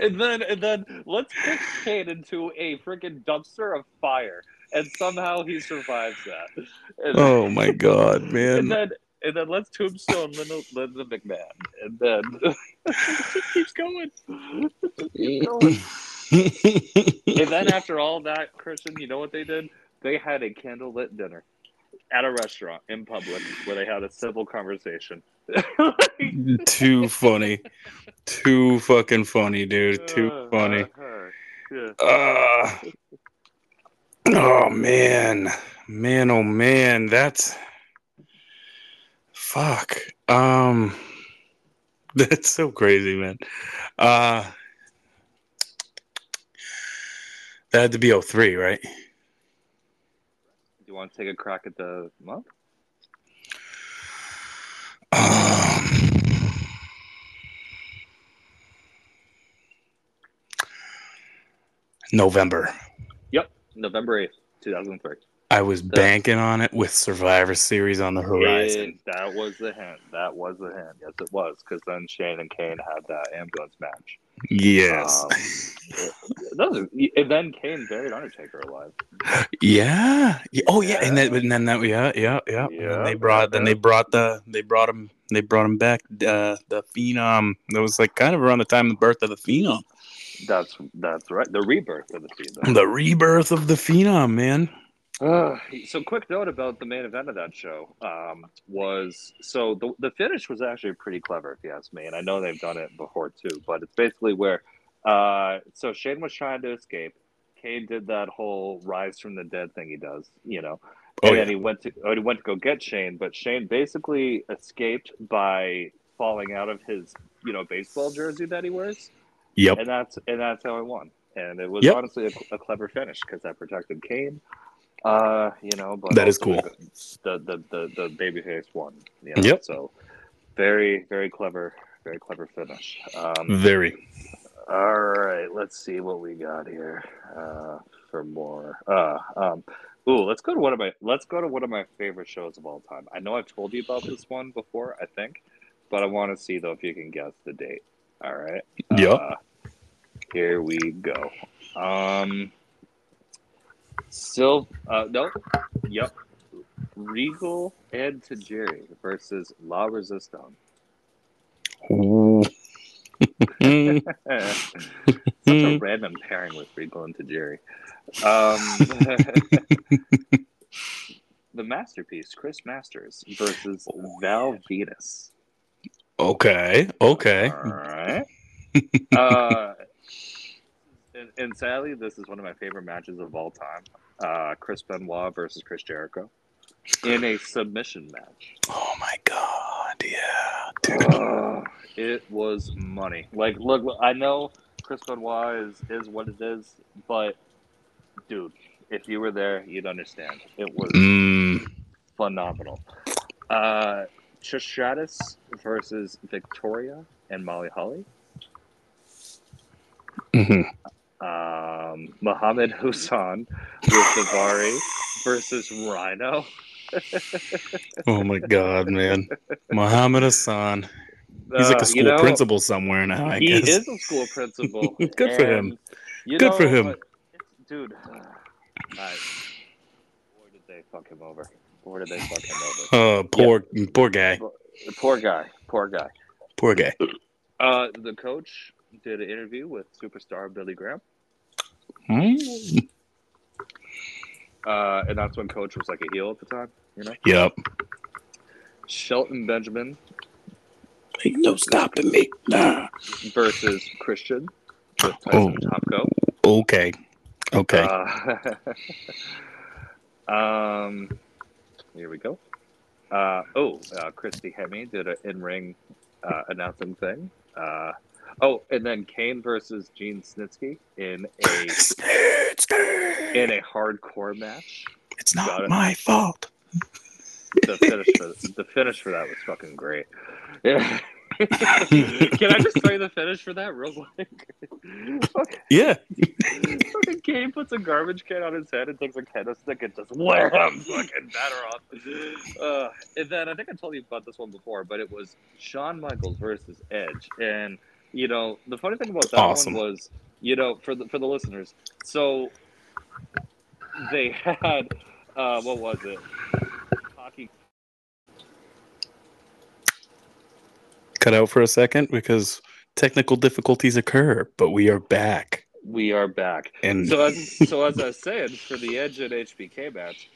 and then, and then, let's pitch Kane into a freaking dumpster of fire, and somehow he survives that. And, Oh my god, and man! then and then let's tombstone Linda, Linda McMahon, and then it just keeps going. Keeps going. and then after all that, Christian, you know what they did? They had a candlelit dinner at a restaurant in public where they had a civil conversation. Too funny, too fucking funny, dude. Too Uh, funny. uh. Uh, oh man, man, oh man, that's fuck. Um, that's so crazy, man. Uh, that had to be 03, right? Do you want to take a crack at the month? Um, November. Yep, November eighth, two thousand three. I was banking on it with Survivor Series on the horizon. that was the hint. That was the hint. Yes, it was because then Shane and Kane had that ambulance match. Yes. Um, those and then Kane buried Undertaker alive. yeah. Yeah. Oh yeah. And then, and then that yeah yeah yeah. And they brought then they brought the they brought him they brought him back uh, the phenom. That was like kind of around the time of the birth of the phenom. That's that's right. The rebirth of the Phenom. The rebirth of the phenom, man. Uh, so quick note about the main event of that show um, was so the the finish was actually pretty clever if you ask me, and I know they've done it before too. But it's basically where uh, so Shane was trying to escape. Kane did that whole rise from the dead thing he does, you know, Oh and yeah. then he went to oh, he went to go get Shane, but Shane basically escaped by falling out of his you know baseball jersey that he wears, Yep. and that's and that's how he won. And it was Yep. honestly a, a clever finish because that protected Kane. Uh, you know, but That is cool. The the the, the babyface won. You know? Yep. So very very clever, very clever finish. Um, Very. all right, let's see what we got here uh, for more. Uh, um, ooh, let's go to one of my let's go to one of my favorite shows of all time. I know I've told you about this one before, I think, but I want to see though if you can guess the date. All right. Yep. Uh, here we go. Um, Sil, uh, no, yep. Regal and Tajiri versus La Resistance. Such a random pairing with Regal and Tajiri. Um, the masterpiece, Chris Masters versus Val Venis. okay. Okay. All right. uh, and, and sadly, this is one of my favorite matches of all time. Uh, Chris Benoit versus Chris Jericho in a submission match. Oh my god. Yeah. Dude. Oh, it was money. Like, look, look, I know Chris Benoit is, is what it is, but dude, if you were there, you'd understand. It was Mm, phenomenal. Uh, Trish versus Victoria and Molly Holly. mhm. Um, Muhammad Hussein with Davari versus Rhino. Oh my god, man. Muhammad Hassan. He's like Uh, a school you know, principal somewhere now, I he guess. He is a school principal. Good for him. and, Good for him. but- Dude, I, boy, did they fuck him over. Boy, did they fuck him over. Oh, poor poor guy. Poor guy. Poor guy. Poor guy. Uh, the coach did an interview with superstar Billy Graham. Mm. Uh, and that's when coach was like a heel at the time, you know? Yep. Shelton Benjamin Ain't no stopping me. Nah. versus Christian Oh. Tomko. Okay. Okay. Uh, um, here we go. Uh, oh, uh, Christy Hemme did an in-ring uh, announcing thing. Oh, and then Kane versus Gene Snitsky in a Snitsky! in a hardcore match. It's Got not it. my fault. The finish for the finish for that was fucking great. Yeah. Can I just tell you the finish for that real quick? Yeah. fucking Kane puts a garbage can on his head and takes a kendo stick and just wham, fucking batter off. Uh, and then I think I told you about this one before, but it was Shawn Michaels versus Edge, and you know the funny thing about that Awesome. one was, you know, for the for the listeners, so they had uh, what was it? Hockey Cut out for a second because technical difficulties occur, but we are back. we are back. And So as so as I was saying, for the Edge and HBK match,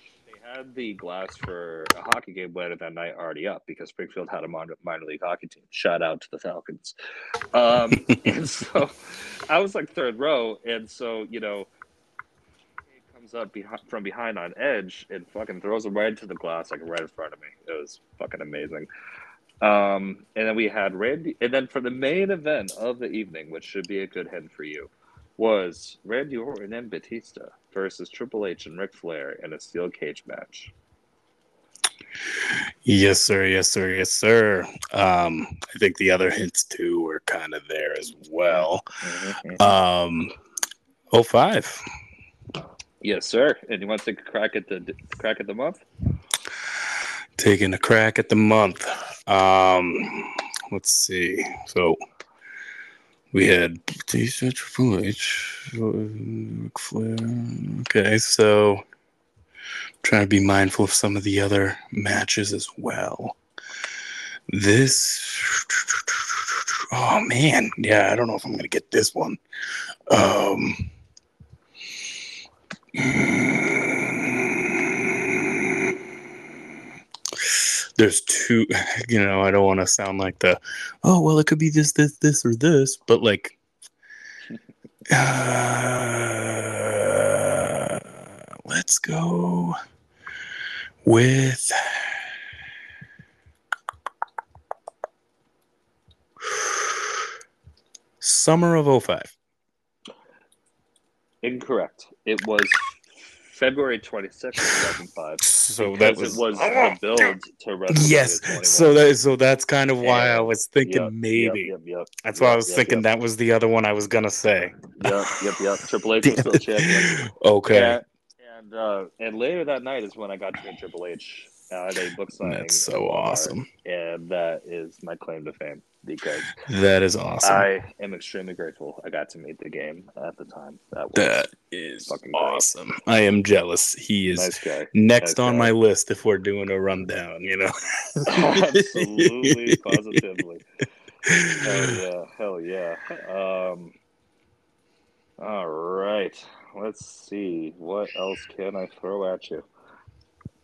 had the glass for a hockey game later that night already up because Springfield had a minor, minor league hockey team. Shout out to the Falcons. Um, and so I was like third row, and so you know, he comes up behind, from behind on Edge and fucking throws him right into the glass, like right in front of me. It was fucking amazing. Um, and then we had Randy, and then for the main event of the evening, which should be a good hint for you, was Randy Orton and Batista versus Triple H and Ric Flair in a steel cage match. yes, sir. Yes, sir. Yes, sir. Um, I think the other hints too were kind of there as well. Um, oh five. Yes, sir. And you want to take a crack at the crack at the month? Taking a crack at the month. Um, let's see. So we had Batista, Triple H, Ric Flair. Okay, so trying to be mindful of some of the other matches as well. This, oh man, yeah, I don't know if I'm gonna get this one. Um, there's two you know i don't want to sound like the oh well it could be this this this or this but like uh, let's go with summer of 05 Incorrect. It was February 26th, 2005. so that was, it was the build to WrestleMania yes 21. so that so that's kind of why i was thinking Yep, maybe Yep, yep, yep. that's why i was yep, thinking yep. that was the other one i was gonna say Yep, yep, yep. Triple H was still champion. okay And and, uh, and later that night is when I got to meet Triple H at a book signing. that's so Walmart, awesome and that is my claim to fame because that is awesome I am extremely grateful I got to meet the game at the time. That was That is Fucking great. awesome. I am jealous. He is nice guy. next nice on guy. my list if we're doing a rundown, you know. Absolutely, positively. Hell yeah, hell yeah. Um, all right, let's see. What else can I throw at you?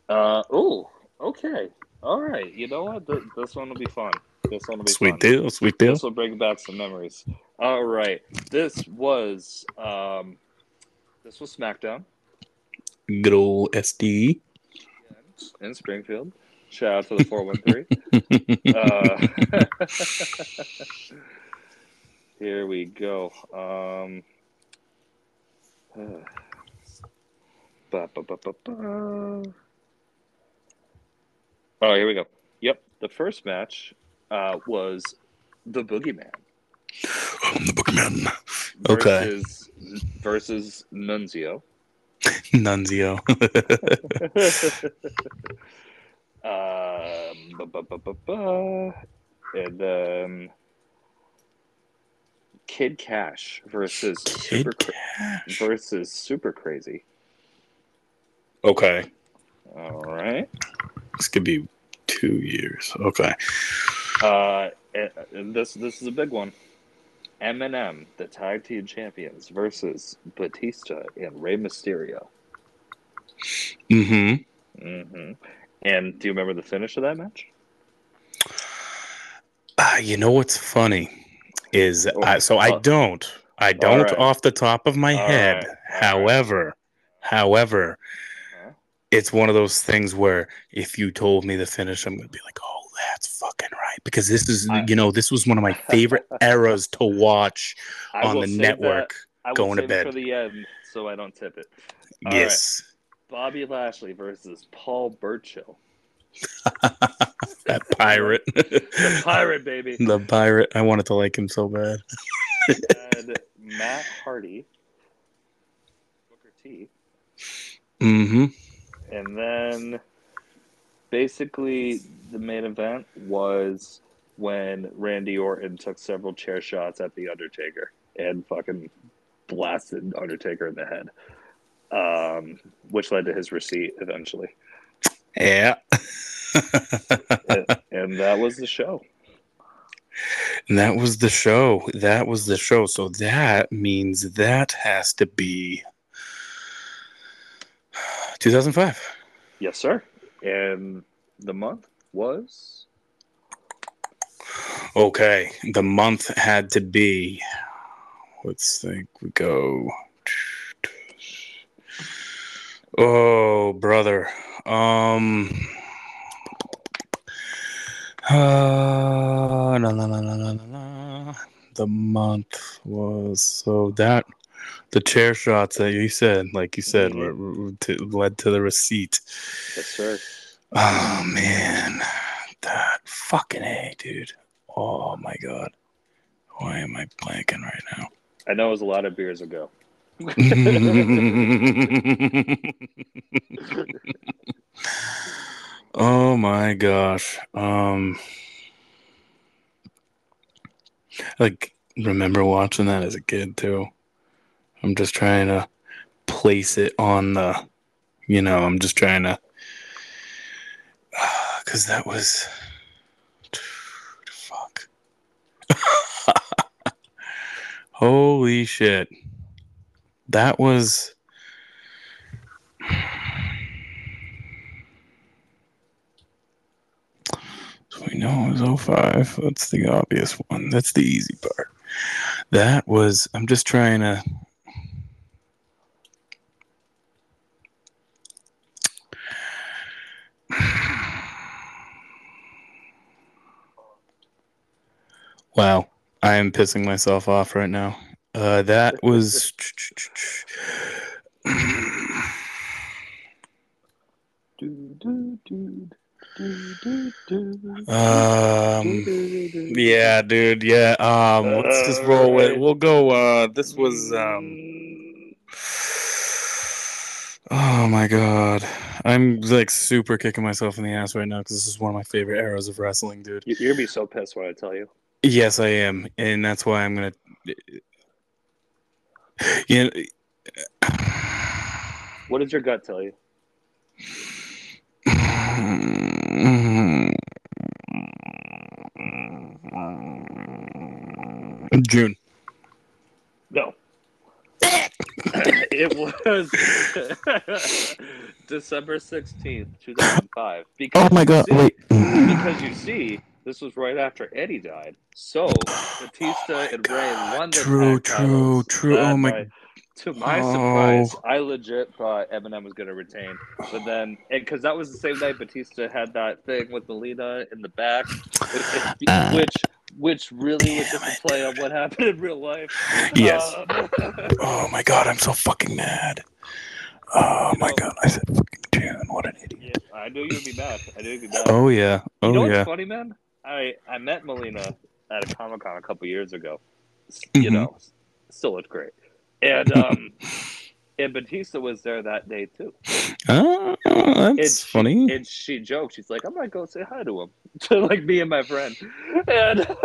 Uh, oh, okay. All right. You know what? Th- this one will be fun. This one will be Sweet fun. deal, sweet deal. This will bring back some memories. All right. This was um, this was SmackDown Good old SD. in Springfield. Shout out to the four one three. Uh, here we go. Um, ba, ba, ba. Oh, here we go. Yep, the first match uh, was the Boogeyman I'm the bookman. Okay. versus versus Nunzio. Nunzio. um. And then Kid Kash versus Super Kid Cra- Cash. versus Super Crazy. Okay. All right. This could be two years. Okay. Uh, this this is a big one. MNM, the tag team champions, versus Batista and Rey Mysterio. Mm-hmm. Mm-hmm. And do you remember the finish of that match? Uh, you know what's funny is Oh, I, so I uh, don't I don't right. off the top of my All head. right, all right. However, however, Huh? it's one of those things where if you told me the finish, I'm gonna be like, oh, That's fucking right. Because this is, I- you know, this was one of my favorite eras to watch on the that- network. Will going to bed. for the end, so I don't tip it. All right. yes. Bobby Lashley versus Paul Burchill, That pirate. the Pirate baby, the pirate. I wanted to like him so bad. Matt Hardy, Booker T, Mm-hmm. and then basically the main event was when Randy Orton took several chair shots at the Undertaker and fucking blasted Undertaker in the head, um, which led to his receipt eventually. Yeah. and, and that was the show. And that was the show. That was the show. So that means that has to be 2005. Yes, sir. And the month was Okay. The month had to be. Let's think. We go. Oh, brother. Um. Uh, no, no, no, no, no, no, no. The month was so that the chair shots that you said, like you said, were, were to, led to the receipt. yes, sir. Oh man, that fucking a, dude. Oh my god, why am I blanking right now? I know it was a lot of beers ago. oh my gosh. Um like remember watching that as a kid too. I'm just trying to place it on the you know, I'm just trying to cuz that was fuck. Holy shit. That was So we know it was 05. That's the obvious one. That's the easy part. That was, I'm just trying to. Wow. I am pissing myself off right now. Uh, that was. Um, yeah, dude. Yeah. Um, let's just roll with. We'll go. Uh, this was. Um. Oh my god, I'm like super kicking myself in the ass right now because this is one of my favorite eras of wrestling, dude. You're gonna be so pissed when I tell you. Yes, I am, and that's why I'm gonna. You know, What does your gut tell you? June. No. it was December 16th, 2005. Because Oh my god! see- Wait. Because you see, this was right after Eddie died. So Batista and Rey won the Oh True, true, titles true. that Oh my-. To my Oh. surprise, I legit thought MNM was going to retain, but then, because that was the same night Batista had that thing with Melina in the back, which, Uh, which, which really was just a play on what happened in real life. Yes. Uh, Oh my god! I'm so fucking mad. Oh my know- god! I said fucking June. What an idiot. yeah, I knew you'd be mad. I knew you'd be mad. Oh yeah. Oh You Oh know what's yeah. funny, man? I I met Melina at a Comic Con a couple years ago. You Mhm. know, still looked great, and um, and Batista was there that day too. Oh, that's It's- funny. And she joked, she's like, "I might go say hi to him," to like me and my friend. And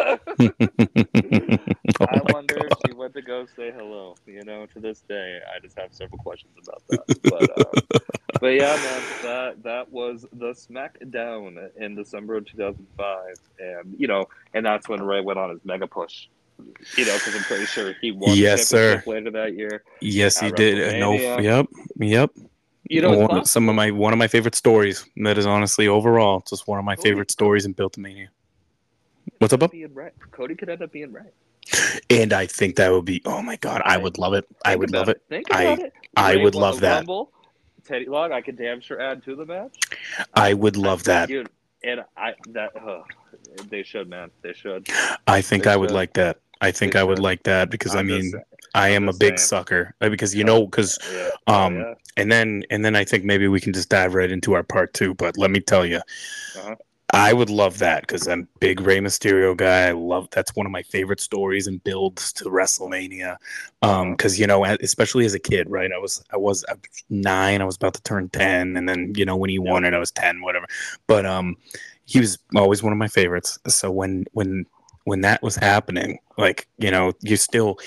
Oh I wonder God. if she went to go say hello. You know, to this day, I just have several questions about that. But, uh, but yeah, man, that that was the SmackDown in December of 2005, and you know, and that's when Rey went on his mega push. You know, because I'm pretty sure he won Yes, sir. later that year. Yes, he did. Uh, No, yep, yep. You know, One- some of my one of my favorite stories. That is honestly overall just one of my Cody. favorite stories in Built Mania. What's up? Being right. Cody could end up being right. And I think that would be. Oh my god, I would love it. I would love it. Think I- it. I would love that. Rumble. Teddy Long, I could damn sure add to the match. I would love that. Dude, and I that uh, they should, man. They should. I think They I would like that. I think They I would should. like that because i I'm just mean saying. I I'm a big saying. sucker because you know because Yeah. um yeah. and then and then I think maybe we can just dive right into our part two. But let me tell you, Uh-huh. I would love that because I'm big Rey Mysterio guy. I love that's one of my favorite stories and builds to WrestleMania. Um, because you know, especially as a kid, right? I was I was I was nine. I was about to turn ten, and then you know when he won it, I was ten, whatever. But um, he was always one of my favorites. So when when when that was happening, like you know, you still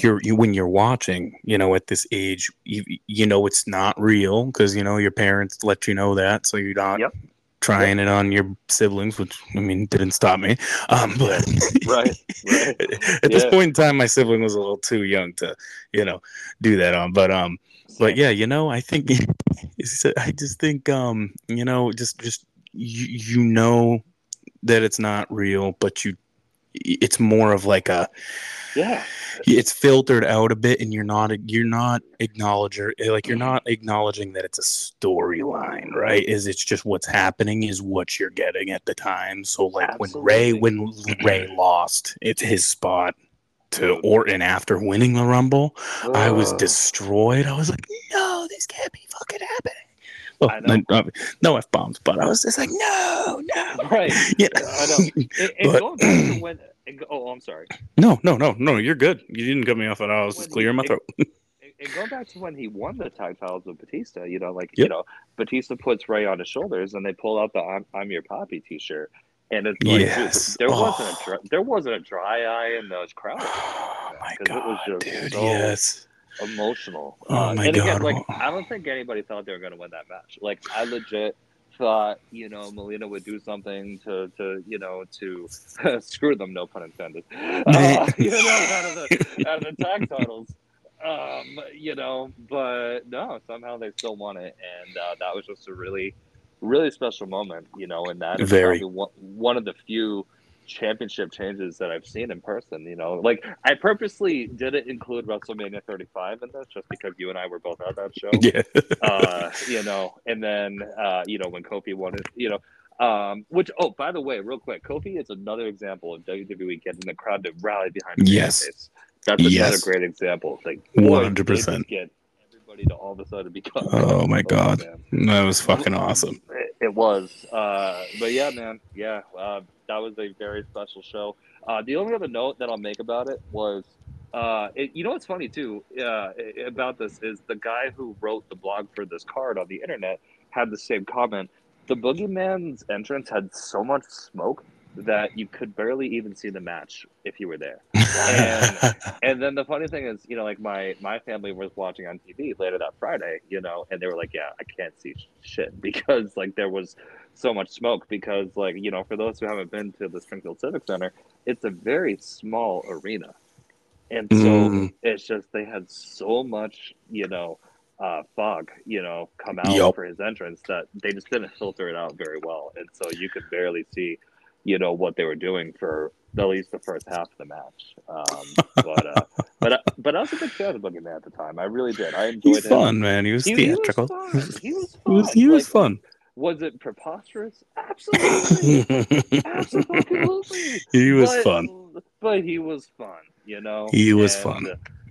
you're you when you're watching, you know, at this age, you you know it's not real because you know your parents let you know that, so you're not Yep. Trying it on your siblings, which I mean didn't stop me. Um, but Right, right. at this point in time, my sibling was a little too young to you know do that on. But um, but yeah, you know, I think I just think um, you know, just just you you know that it's not real, but you it's more of like a yeah, it's filtered out a bit and you're not you're not acknowledger eh, like you're not acknowledging that it's a storyline right is it's just what's happening is what you're getting at the time so like when ray when ray lost it's his spot to orton after winning the rumble i was destroyed i was like no this can't be fucking happening well, I know. no, uh, no f-bombs but i was just like no no right. yeah I know. And But- going back to when. Oh, I'm sorry. no no no no you're good you didn't cut me off at all i was just clearing my throat And- going back to when he won the tag titles with Batista, you know, like you know, Batista puts Rey on his shoulders, and they pull out the "I'm, I'm Your Papi" T-shirt, and it's like, dude, there Oh. wasn't a dry, there wasn't a dry eye in those crowds. Oh my 'Cause it was god, just dude! so- yes. emotional. Oh Uh, my and again, God. like I don't think anybody thought they were going to win that match. Like I legit thought, you know, Melina would do something to, to you know, to screw them. No pun intended. Uh, you know, out of the out of the tag titles. Um, you know, but no, somehow they still won it, and uh, that was just a really, really special moment. You know, and that is Very. one, one of the few championship changes that I've seen in person. You know, like I purposely didn't include WrestleMania 35 in this just because you and I were both at that show. Yeah. uh, you know, and then uh, you know when Kofi won it, you know. Um, which oh, by the way, real quick, Kofi is another example of WWE getting the crowd to rally behind. the Yes. that's another Yes. great example. It's like 100%. boy, Get everybody to all of a sudden become. Oh my God. man. That was fucking awesome. It, it was, uh, but yeah, man, yeah, uh, that was a very special show. Uh, the only other note that I'll make about it was, uh, it, you know, what's funny too uh, about this is the guy who wrote the blog for this card on the internet had the same comment. The Boogeyman's entrance had so much smoke that you could barely even see the match if you were there. And- And then the funny thing is, you know, like my my family was watching on TV later that Friday, you know, and they were like, "Yeah, I can't see shit because like there was so much smoke." Because like you know, for those who haven't been to the Springfield Civic Center, it's a very small arena, and so Mm. it's just they had so much, you know, uh, fog, you know, come out Yup. for his entrance that they just didn't filter it out very well, and so you could barely see, you know, what they were doing for at least the first half of the match. Um, but uh, but I- but I was a big fan of Boogeyman at the time. I really did. I enjoyed He's him. fun, man. He was He, he was theatrical. fun. He was He fun. was, he was Like, fun. Was it preposterous? Absolutely. Absolutely. he was But- fun. But he was fun, you know. He was And, fun.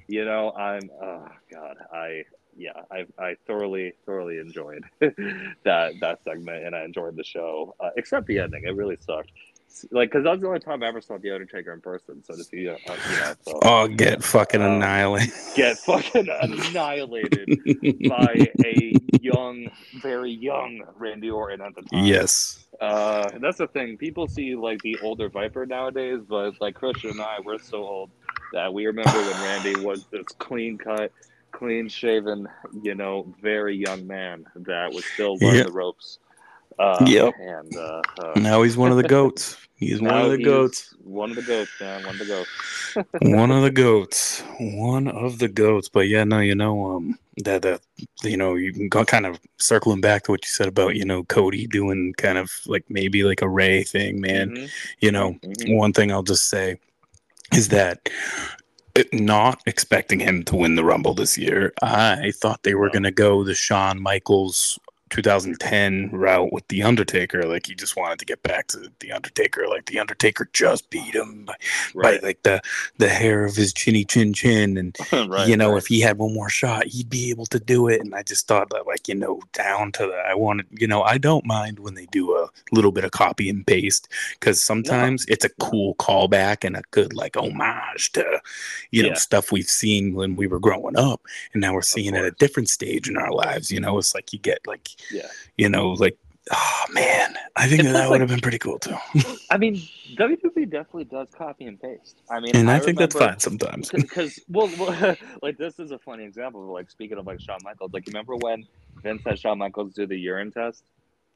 You know, I'm oh god, I yeah, I I thoroughly thoroughly enjoyed that that segment, and I enjoyed the show, uh, except the ending. It really sucked. Like, because that was the only time I ever saw the Undertaker in person. So to see, uh, you know, so Oh, get fucking Um, annihilated. get fucking annihilated by a young, very young Randy Orton at the time. yes. Uh, and that's the thing. People see like the older Viper nowadays, but like Christian and I, we're so old that we remember when Randy was this clean cut, clean shaven, you know, very young man that was still learning Yep. the ropes. Uh, Yep. And uh, uh, Now he's one of the goats. He's one of the goats. One of the goats, man. One of the goats. one of the goats. One of the goats. But yeah, no, you know, um, that that you know, you can go kind of circling back to what you said about you know Cody doing kind of like maybe like a Rey thing, man. Mhm, You know, mhm. one thing I'll just say is that not expecting him to win the Rumble this year, I thought they were going to go the Shawn Michaels 2010 route with the Undertaker. Like he just wanted to get back to the Undertaker. Like the Undertaker just beat him by, Right. by like the the hair of his chinny chin chin, and right. you know right. if he had one more shot, he'd be able to do it. And I just thought that like you know down to the I wanted you know I don't mind when they do a little bit of copy and paste because sometimes it's a cool callback and a good like homage to you know Yeah. stuff we've seen when we were growing up and now we're seeing it at a different stage in our lives you know it's like you get like Yeah. you know like oh man i think It's that, would like- have been pretty cool too I mean, WWE definitely does copy and paste. I mean, and i, think that's fine sometimes because well, well like this is a funny example of like speaking of like Shawn Michaels. Like remember when Vince had Shawn Michaels do the urine test,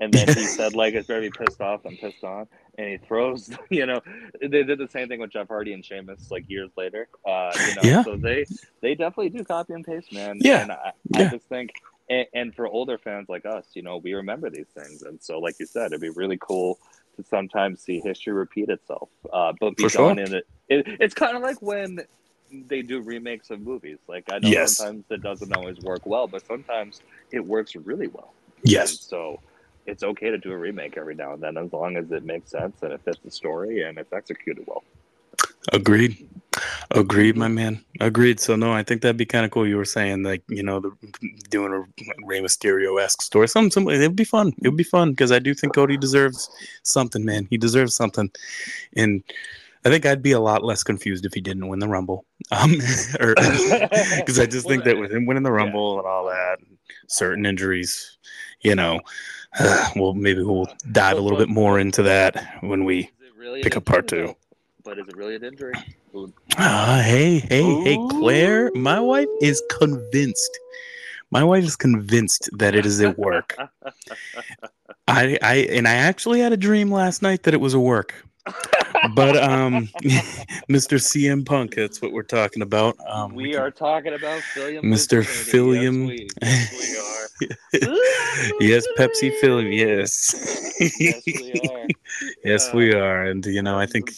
and then he said like it's very pissed off and pissed on, and he throws. You know, they did the same thing with Jeff Hardy and Sheamus like years later. Uh, you know, Yeah. so they they definitely do copy and paste, man. Yeah. and I, Yeah. I just think. And, and for older fans like us, you know, we remember these things, and so, like you said, it'd be really cool to sometimes see history repeat itself, uh, but be sure. done in it. it it's kind of like when they do remakes of movies. Like I know Yes. sometimes it doesn't always work well, but sometimes it works really well. yes And so it's okay to do a remake every now and then as long as it makes sense and it fits the story and it's executed well. agreed agreed my man. Agreed. So no i think that'd be kind of cool. You were saying like you know the doing a Rey Mysterio-esque story. Some some it'd be fun. It would be fun because i do think cody deserves something man. He deserves something. And I think I'd be a lot less confused if he didn't win the Rumble. Um, because I just think that with him winning the Rumble and all that, certain injuries, you know, well, maybe we'll dive a little bit more into that when we. Really pick up part two. But is it really an injury? Ooh. Ah, hey, hey, hey, Claire, my wife is convinced. My wife is convinced that it is at work. I, I, and I actually had a dream last night that it was a work. But um, Mr. CM Punk, that's what we're talking about. Um, we can- are talking about Philium. Mr. Philium. Yes, we, yes, we are. yes, Pepsi Philly. Yes. yes, we are. yes, we are. And, you know, I think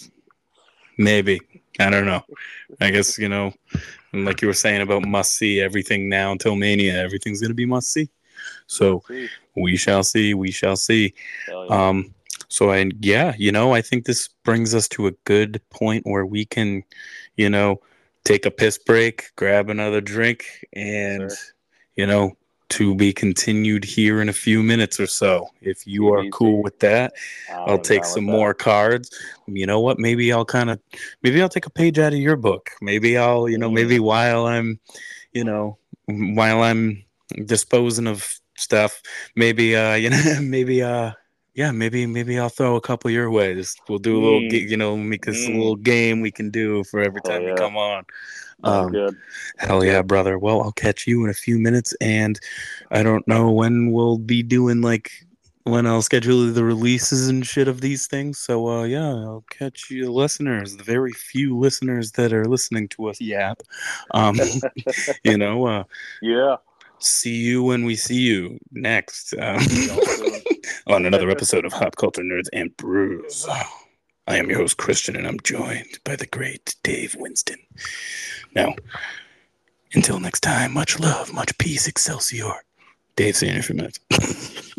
maybe. I don't know. I guess, you know, like you were saying about must see, everything now until Mania, everything's going to be must see. So we shall see. We shall see. Yeah. Um, so I, yeah, you know, I think this brings us to a good point where we can, you know, take a piss break, grab another drink, and, Sure. you know, to be continued here in a few minutes or so. If you are cool with that, I'll take some more cards. You know what? Maybe I'll kind of, maybe I'll take a page out of your book. Maybe I'll, you know, Mm. maybe while I'm, you know, while I'm disposing of stuff, maybe, uh, you know, maybe, uh, yeah, maybe, maybe I'll throw a couple your way. Just we'll do a little, Mm. you know, because a Mm. little game we can do for every time you yeah. come on. Oh, Um, good. Hell yeah, brother. Well, I'll catch you in a few minutes, and I don't know when we'll be doing like when I'll schedule the releases and shit of these things. So, uh, yeah, I'll catch you, listeners, the very few listeners that are listening to us yap. Um, you know, uh, Yeah. See you when we see you next um, on another episode of Hop Culture Nerds and Brews. I am your host, Christian, and I'm joined by the great Dave Winston. Now, until next time, much love, much peace, Excelsior. Dave, see you in a few minutes.